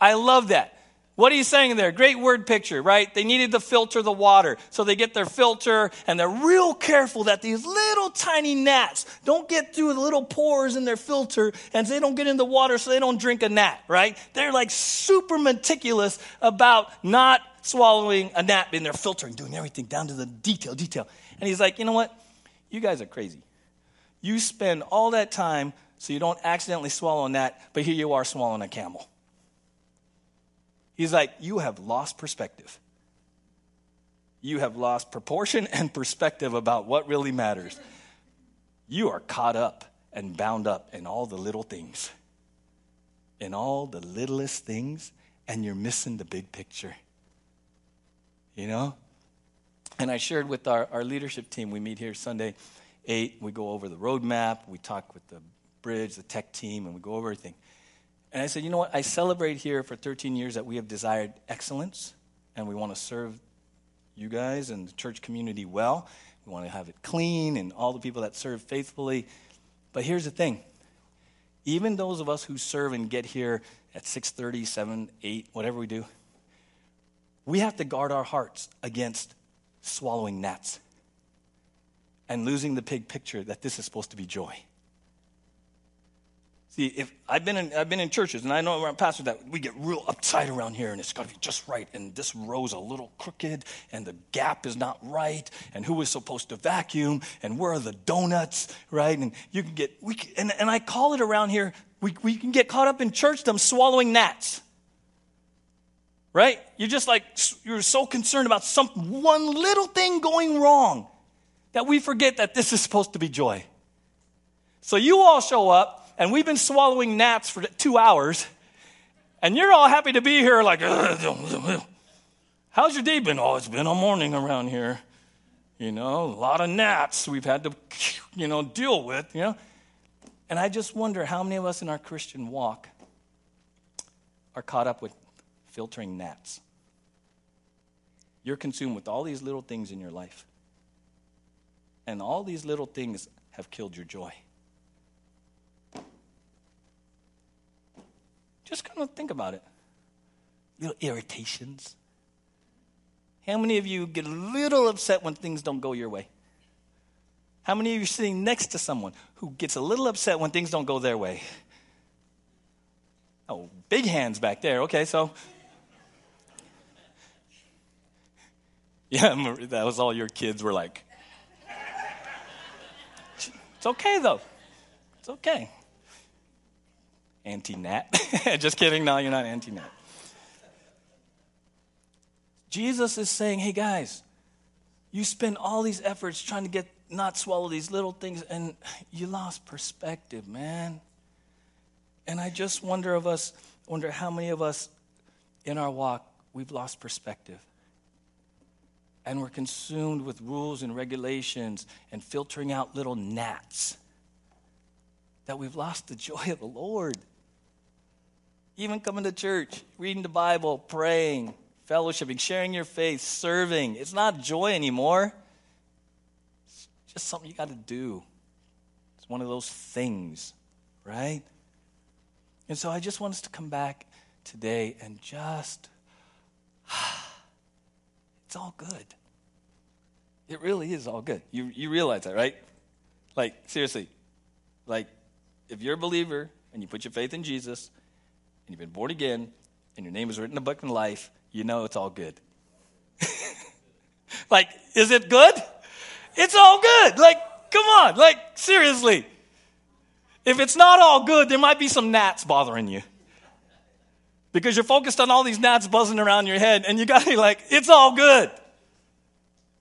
I love that. What are you saying there? Great word picture, right? They needed to filter the water. So they get their filter and they're real careful that these little tiny gnats don't get through the little pores in their filter and they don't get in the water so they don't drink a gnat, right? They're like super meticulous about not swallowing a gnat in their filtering, doing everything down to the detail, detail. And he's like, you know what? You guys are crazy. You spend all that time so you don't accidentally swallow a gnat, but here you are swallowing a camel. He's like, You have lost perspective. you have lost proportion and perspective about what really matters. You are caught up and bound up in all the little things, in all the littlest things, and you're missing the big picture. You know? And I shared with our, our leadership team, we meet here Sunday 8, we go over the roadmap, we talk with the bridge, the tech team, and we go over everything. And I said, you know what? I celebrate here for 13 years that we have desired excellence and we want to serve you guys and the church community well. We want to have it clean and all the people that serve faithfully. But here's the thing. Even those of us who serve and get here at 6:30, 7, 8, whatever we do, we have to guard our hearts against swallowing gnats and losing the big picture that this is supposed to be joy. See, if I've been in, I've been in churches, and I know around pastors that we get real uptight around here, and it's got to be just right, and this row's a little crooked, and the gap is not right, and who is supposed to vacuum, and where are the donuts, right? And you can get, we can, and, and I call it around here, we, we can get caught up in churchdom swallowing gnats, right? You're just like, you're so concerned about some one little thing going wrong that we forget that this is supposed to be joy. So you all show up, and we've been swallowing gnats for two hours, and you're all happy to be here, like, <laughs> how's your day been? Oh, it's been a morning around here. You know, a lot of gnats we've had to, <laughs> you know, deal with, you know. And I just wonder how many of us in our Christian walk are caught up with filtering gnats. You're consumed with all these little things in your life. And all these little things have killed your joy. Just kind of think about it. Little irritations. How many of you get a little upset when things don't go your way? How many of you are sitting next to someone who gets a little upset when things don't go their way? Oh, big hands back there. Okay, so. <laughs> Yeah, that was all your kids were like. It's okay, though. It's okay anti gnat. <laughs> Just kidding. No, you're not anti-nat. Jesus is saying, hey guys, you spend all these efforts trying to get not swallow these little things and you lost perspective, man. And I just wonder of us, wonder how many of us in our walk we've lost perspective. And we're consumed with rules and regulations and filtering out little gnats that we've lost the joy of the Lord. Even coming to church, reading the Bible, praying, fellowshipping, sharing your faith, serving. It's not joy anymore. It's just something you got to do. It's one of those things, right? And so I just want us to come back today and just, <sighs> it's all good. It really is all good. You, you realize that, right? Like, seriously, like, if you're a believer and you put your faith in Jesus and you've been born again and your name is written in the book of life, you know it's all good. <laughs> like, is it good? It's all good. Like, come on. Like, seriously. If it's not all good, there might be some gnats bothering you. Because you're focused on all these gnats buzzing around your head, and you gotta be like, it's all good.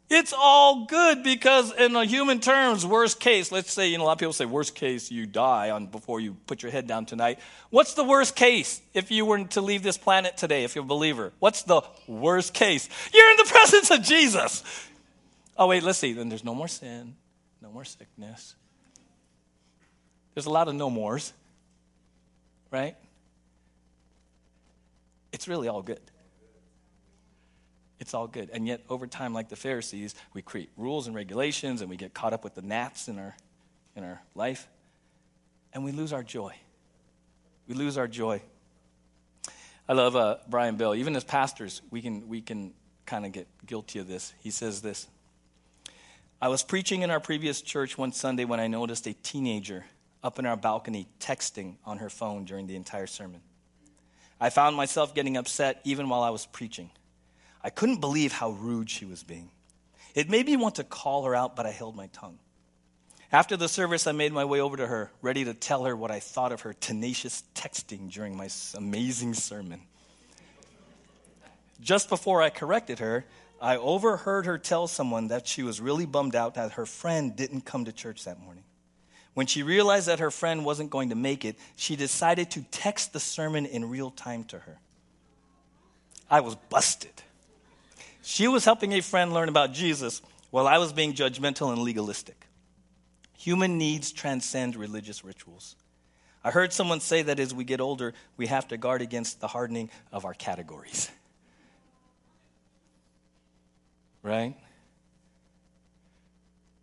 It's all good because, in a human terms, worst case, let's say, you know, a lot of people say, worst case, you die on before you put your head down tonight. What's the worst case if you were to leave this planet today, if you're a believer? What's the worst case? You're in the <laughs> presence of Jesus. Oh, wait, let's see. Then there's no more sin, no more sickness. There's a lot of no mores, right? It's really all good. It's all good. And yet, over time, like the Pharisees, we create rules and regulations and we get caught up with the gnats in our, in our life and we lose our joy. We lose our joy. I love uh, Brian Bill. Even as pastors, we can, we can kind of get guilty of this. He says this I was preaching in our previous church one Sunday when I noticed a teenager up in our balcony texting on her phone during the entire sermon. I found myself getting upset even while I was preaching. I couldn't believe how rude she was being. It made me want to call her out, but I held my tongue. After the service, I made my way over to her, ready to tell her what I thought of her tenacious texting during my amazing sermon. Just before I corrected her, I overheard her tell someone that she was really bummed out that her friend didn't come to church that morning. When she realized that her friend wasn't going to make it, she decided to text the sermon in real time to her. I was busted. She was helping a friend learn about Jesus while I was being judgmental and legalistic. Human needs transcend religious rituals. I heard someone say that as we get older, we have to guard against the hardening of our categories. Right?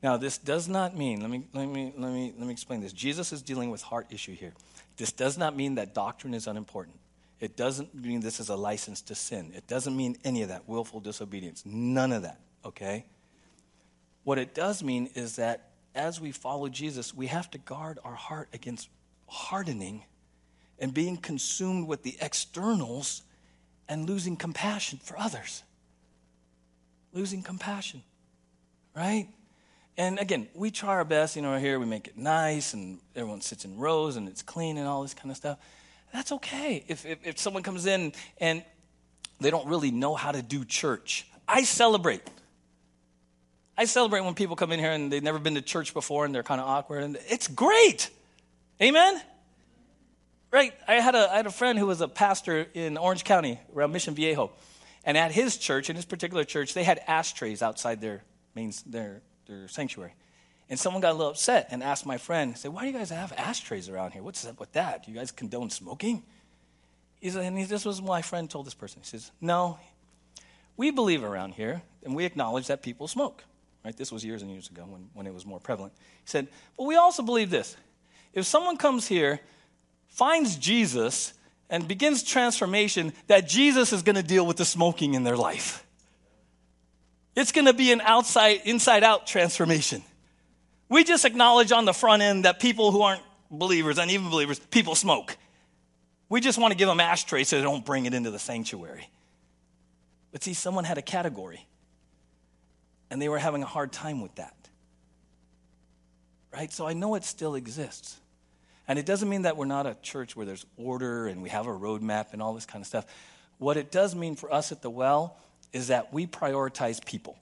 Now, this does not mean, let me, let, me, let, me, let me explain this. Jesus is dealing with heart issue here. This does not mean that doctrine is unimportant. It doesn't mean this is a license to sin. It doesn't mean any of that, willful disobedience. None of that, okay? What it does mean is that as we follow Jesus, we have to guard our heart against hardening and being consumed with the externals and losing compassion for others. Losing compassion, right? And again, we try our best, you know, here we make it nice and everyone sits in rows and it's clean and all this kind of stuff. That's okay. If, if, if someone comes in and they don't really know how to do church, I celebrate. I celebrate when people come in here and they've never been to church before and they're kind of awkward, and it's great. Amen? Right? I had, a, I had a friend who was a pastor in Orange County around Mission Viejo. And at his church, in his particular church, they had ashtrays outside their, main, their, their sanctuary. And someone got a little upset and asked my friend, said, Why do you guys have ashtrays around here? What's up with that? Do you guys condone smoking? And he, this was my friend told this person. He says, No, we believe around here and we acknowledge that people smoke. Right? This was years and years ago when, when it was more prevalent. He said, But we also believe this. If someone comes here, finds Jesus, and begins transformation, that Jesus is going to deal with the smoking in their life. It's going to be an outside, inside out transformation. We just acknowledge on the front end that people who aren't believers and even believers, people smoke. We just want to give them ashtrays so they don't bring it into the sanctuary. But see, someone had a category, and they were having a hard time with that. Right? So I know it still exists. And it doesn't mean that we're not a church where there's order and we have a roadmap and all this kind of stuff. What it does mean for us at the well is that we prioritize people.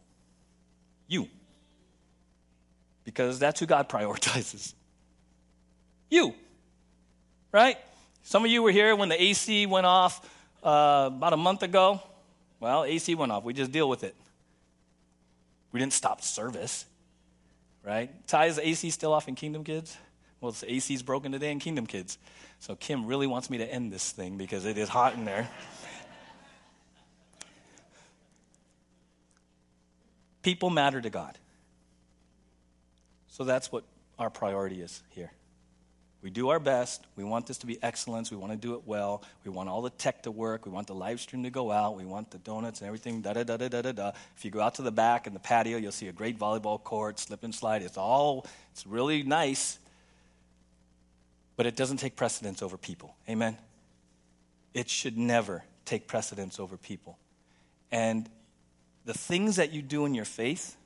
You. Because that's who God <laughs> prioritizes. You. Right? Some of you were here when the AC went off uh, about a month ago. Well, AC went off. We just deal with it. We didn't stop service. Right? Ty, is the AC still off in Kingdom Kids? Well, the AC's broken today in Kingdom Kids. So Kim really wants me to end this thing because it is hot in there. <laughs> People matter to God. So that's what our priority is here. We do our best. We want this to be excellence. We want to do it well. We want all the tech to work. We want the live stream to go out. We want the donuts and everything. Da da da da da da da. If you go out to the back in the patio, you'll see a great volleyball court, slip and slide. It's all. It's really nice but it doesn't take precedence over people. Amen? It should never take precedence over people. And the things that you do in your faith,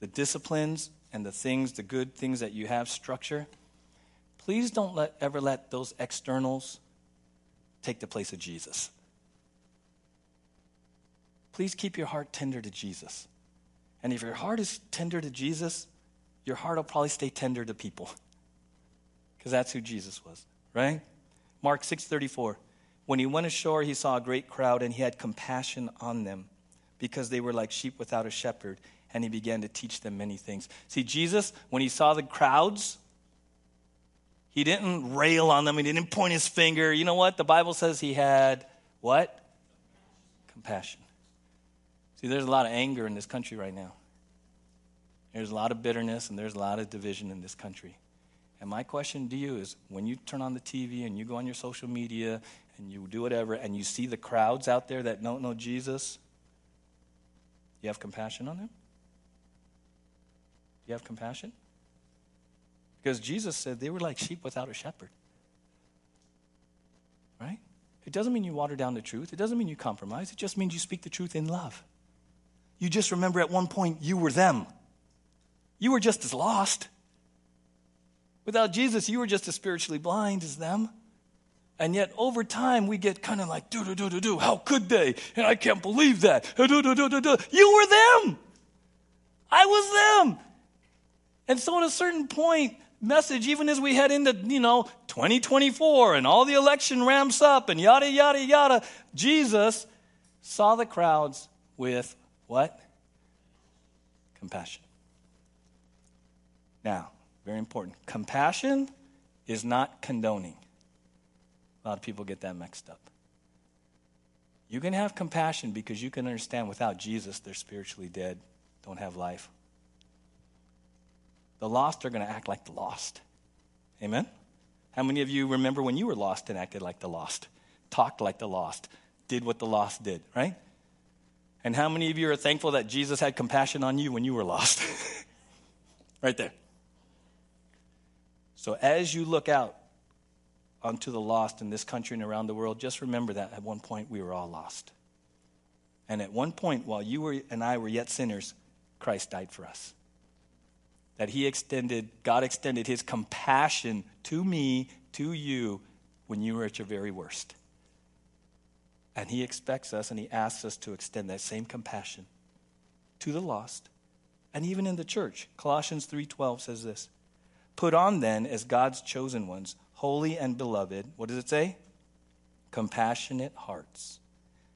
the disciplines and the things, the good things that you have structure, please don't let, ever let those externals take the place of Jesus. Please keep your heart tender to Jesus. And if your heart is tender to Jesus, your heart will probably stay tender to people <laughs> because that's who Jesus was, right? Mark 6:34. When he went ashore, he saw a great crowd and he had compassion on them because they were like sheep without a shepherd, and he began to teach them many things. See, Jesus, when he saw the crowds, he didn't rail on them, he didn't point his finger. You know what? The Bible says he had what? Compassion. See, there's a lot of anger in this country right now. There's a lot of bitterness and there's a lot of division in this country. And my question to you is when you turn on the TV and you go on your social media and you do whatever and you see the crowds out there that don't know Jesus, you have compassion on them? You have compassion? Because Jesus said they were like sheep without a shepherd. Right? It doesn't mean you water down the truth. It doesn't mean you compromise. It just means you speak the truth in love. You just remember at one point you were them. You were just as lost. Without Jesus, you were just as spiritually blind as them. And yet, over time, we get kind of like, do, do, do, do, do. How could they? And I can't believe that. Do, do, do, do, do. You were them. I was them. And so, at a certain point, message, even as we head into, you know, 2024 and all the election ramps up and yada, yada, yada, Jesus saw the crowds with what? Compassion. Now, very important. Compassion is not condoning. A lot of people get that mixed up. You can have compassion because you can understand without Jesus, they're spiritually dead, don't have life. The lost are going to act like the lost. Amen? How many of you remember when you were lost and acted like the lost, talked like the lost, did what the lost did, right? And how many of you are thankful that Jesus had compassion on you when you were lost? <laughs> right there. So as you look out onto the lost in this country and around the world, just remember that at one point we were all lost. And at one point, while you were, and I were yet sinners, Christ died for us. That He extended, God extended His compassion to me, to you, when you were at your very worst. And He expects us and He asks us to extend that same compassion to the lost and even in the church. Colossians 3:12 says this. Put on then as God's chosen ones, holy and beloved. What does it say? Compassionate hearts,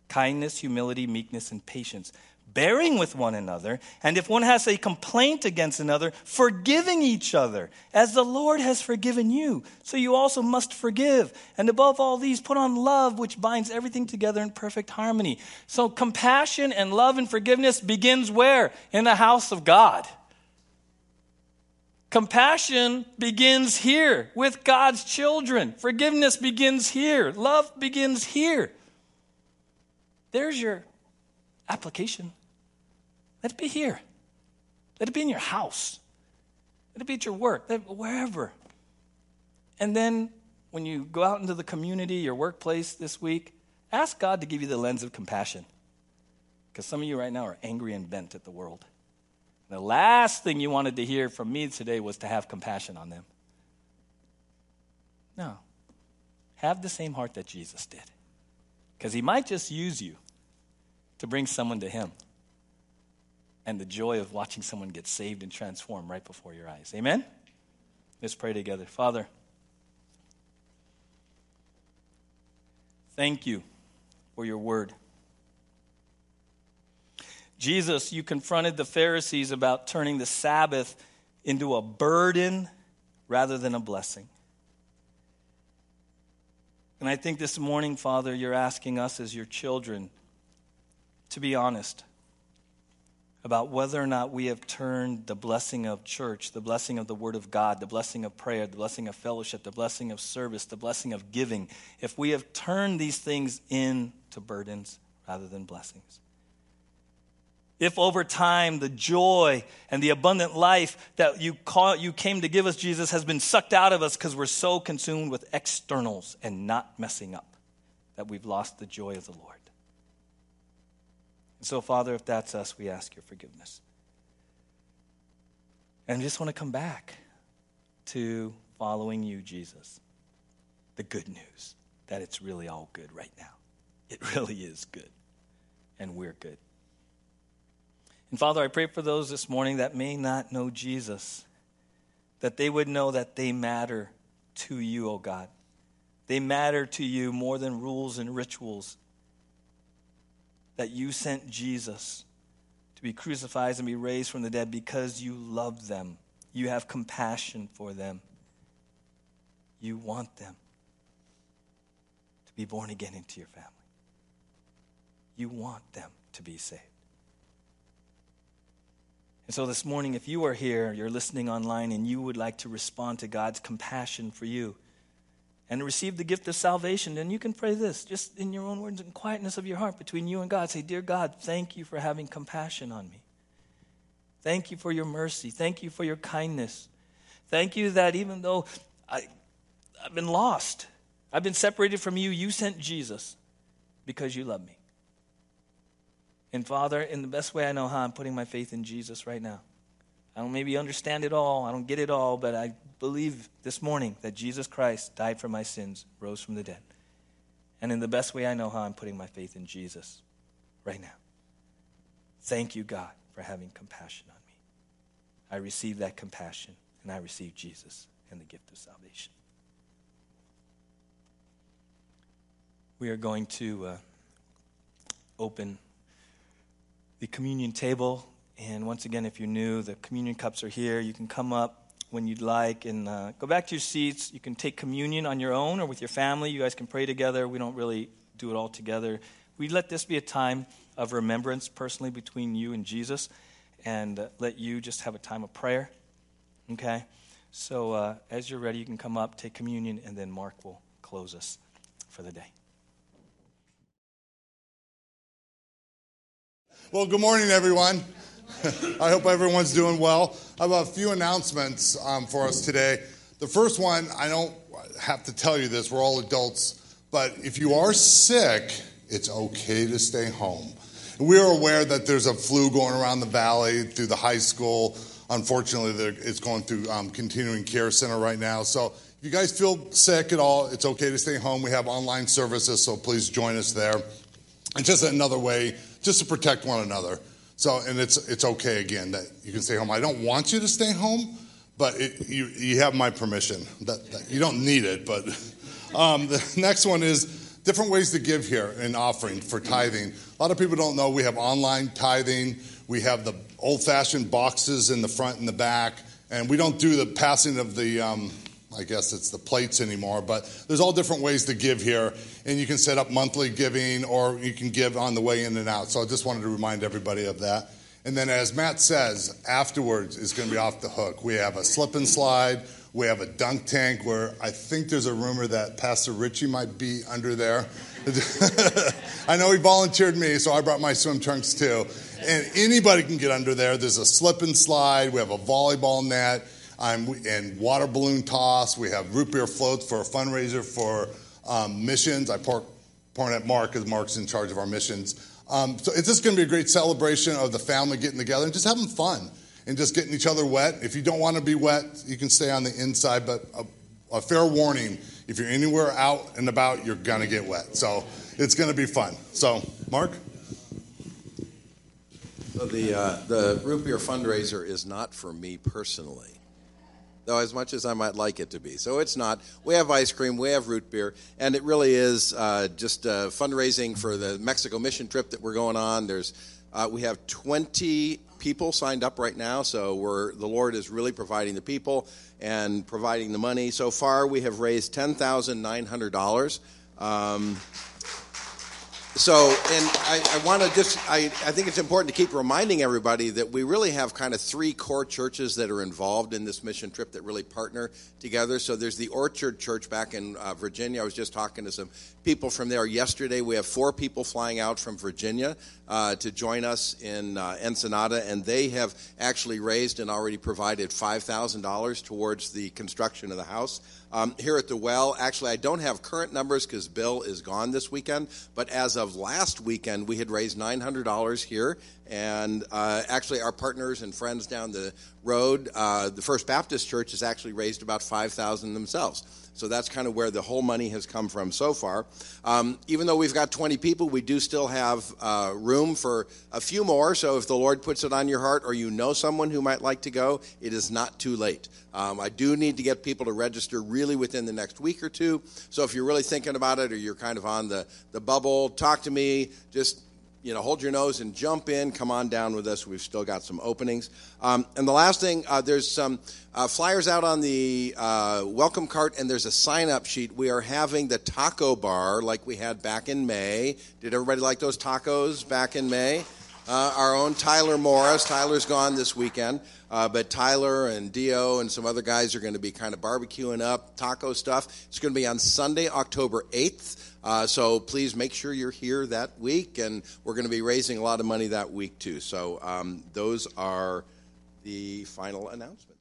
kindness, humility, meekness, and patience, bearing with one another, and if one has a complaint against another, forgiving each other, as the Lord has forgiven you. So you also must forgive. And above all these, put on love, which binds everything together in perfect harmony. So compassion and love and forgiveness begins where? In the house of God. Compassion begins here with God's children. Forgiveness begins here. Love begins here. There's your application. Let it be here. Let it be in your house. Let it be at your work, wherever. And then when you go out into the community, your workplace this week, ask God to give you the lens of compassion. Because some of you right now are angry and bent at the world. The last thing you wanted to hear from me today was to have compassion on them. No. Have the same heart that Jesus did. Because he might just use you to bring someone to him. And the joy of watching someone get saved and transformed right before your eyes. Amen? Let's pray together. Father, thank you for your word. Jesus, you confronted the Pharisees about turning the Sabbath into a burden rather than a blessing. And I think this morning, Father, you're asking us as your children to be honest about whether or not we have turned the blessing of church, the blessing of the Word of God, the blessing of prayer, the blessing of fellowship, the blessing of service, the blessing of giving, if we have turned these things into burdens rather than blessings if over time the joy and the abundant life that you, call, you came to give us, Jesus, has been sucked out of us because we're so consumed with externals and not messing up that we've lost the joy of the Lord. And so, Father, if that's us, we ask your forgiveness. And I just want to come back to following you, Jesus. The good news that it's really all good right now. It <laughs> really is good. And we're good. And Father, I pray for those this morning that may not know Jesus, that they would know that they matter to you, O oh God. They matter to you more than rules and rituals. That you sent Jesus to be crucified and be raised from the dead because you love them. You have compassion for them. You want them to be born again into your family. You want them to be saved. And so this morning, if you are here, you're listening online, and you would like to respond to God's compassion for you and receive the gift of salvation, then you can pray this just in your own words and quietness of your heart between you and God. Say, Dear God, thank you for having compassion on me. Thank you for your mercy. Thank you for your kindness. Thank you that even though I, I've been lost, I've been separated from you, you sent Jesus because you love me. And Father, in the best way I know how, I'm putting my faith in Jesus right now. I don't maybe understand it all, I don't get it all, but I believe this morning that Jesus Christ died for my sins, rose from the dead. And in the best way I know how, I'm putting my faith in Jesus right now. Thank you, God, for having compassion on me. I receive that compassion, and I receive Jesus and the gift of salvation. We are going to uh, open the communion table. And once again, if you're new, the communion cups are here. You can come up when you'd like and uh, go back to your seats. You can take communion on your own or with your family. You guys can pray together. We don't really do it all together. We let this be a time of remembrance personally between you and Jesus and uh, let you just have a time of prayer. Okay? So uh, as you're ready, you can come up, take communion, and then Mark will close us for the day. Well, good morning, everyone. <laughs> I hope everyone's doing well. I have a few announcements um, for us today. The first one, I don't have to tell you this, we're all adults, but if you are sick, it's okay to stay home. We're aware that there's a flu going around the valley through the high school. Unfortunately, it's going through um, continuing care center right now. So if you guys feel sick at all, it's okay to stay home. We have online services, so please join us there. It's just another way just to protect one another. So, and it's it's okay again that you can stay home. I don't want you to stay home, but it, you you have my permission. That, that you don't need it, but um, the next one is different ways to give here in offering for tithing. A lot of people don't know we have online tithing. We have the old-fashioned boxes in the front and the back, and we don't do the passing of the um, I guess it's the plates anymore, but there's all different ways to give here. And you can set up monthly giving or you can give on the way in and out. So I just wanted to remind everybody of that. And then, as Matt says, afterwards is going to be off the hook. We have a slip and slide, we have a dunk tank where I think there's a rumor that Pastor Richie might be under there. <laughs> I know he volunteered me, so I brought my swim trunks too. And anybody can get under there. There's a slip and slide, we have a volleyball net I'm in water balloon toss. We have root beer floats for a fundraiser for um, missions. I point at Mark because Mark's in charge of our missions. Um, so it's just going to be a great celebration of the family getting together and just having fun and just getting each other wet. If you don't want to be wet, you can stay on the inside, but a, a fair warning if you're anywhere out and about, you're going to get wet. So it's going to be fun. So, Mark? So the, uh, the root beer fundraiser is not for me personally though as much as I might like it to be. So it's not. We have ice cream, we have root beer, and it really is uh, just uh, fundraising for the Mexico mission trip that we're going on. There's uh, we have 20 people signed up right now, so we're the Lord is really providing the people and providing the money. So far, we have raised ten thousand nine hundred dollars. Um, so, and I, I want to just, I, I think it's important to keep reminding everybody that we really have kind of three core churches that are involved in this mission trip that really partner together. So there's the Orchard Church back in uh, Virginia. I was just talking to some people from there yesterday. We have four people flying out from Virginia uh, to join us in uh, Ensenada, and they have actually raised and already provided $5,000 towards the construction of the house. Um, here at the well, actually, I don't have current numbers because Bill is gone this weekend, but as of last weekend, we had raised $900 here. And uh, actually, our partners and friends down the road, uh, the First Baptist Church, has actually raised about 5000 themselves. So that's kind of where the whole money has come from so far. Um, even though we've got 20 people, we do still have uh, room for a few more. So if the Lord puts it on your heart or you know someone who might like to go, it is not too late. Um, I do need to get people to register really within the next week or two. So if you're really thinking about it or you're kind of on the, the bubble, talk to me. Just you know, hold your nose and jump in. Come on down with us. We've still got some openings. Um, and the last thing, uh, there's some uh, flyers out on the uh, welcome cart, and there's a sign up sheet. We are having the taco bar like we had back in May. Did everybody like those tacos back in May? Uh, our own Tyler Morris. Tyler's gone this weekend, uh, but Tyler and Dio and some other guys are going to be kind of barbecuing up taco stuff. It's going to be on Sunday, October 8th. Uh, so please make sure you're here that week, and we're going to be raising a lot of money that week too. So um, those are the final announcements.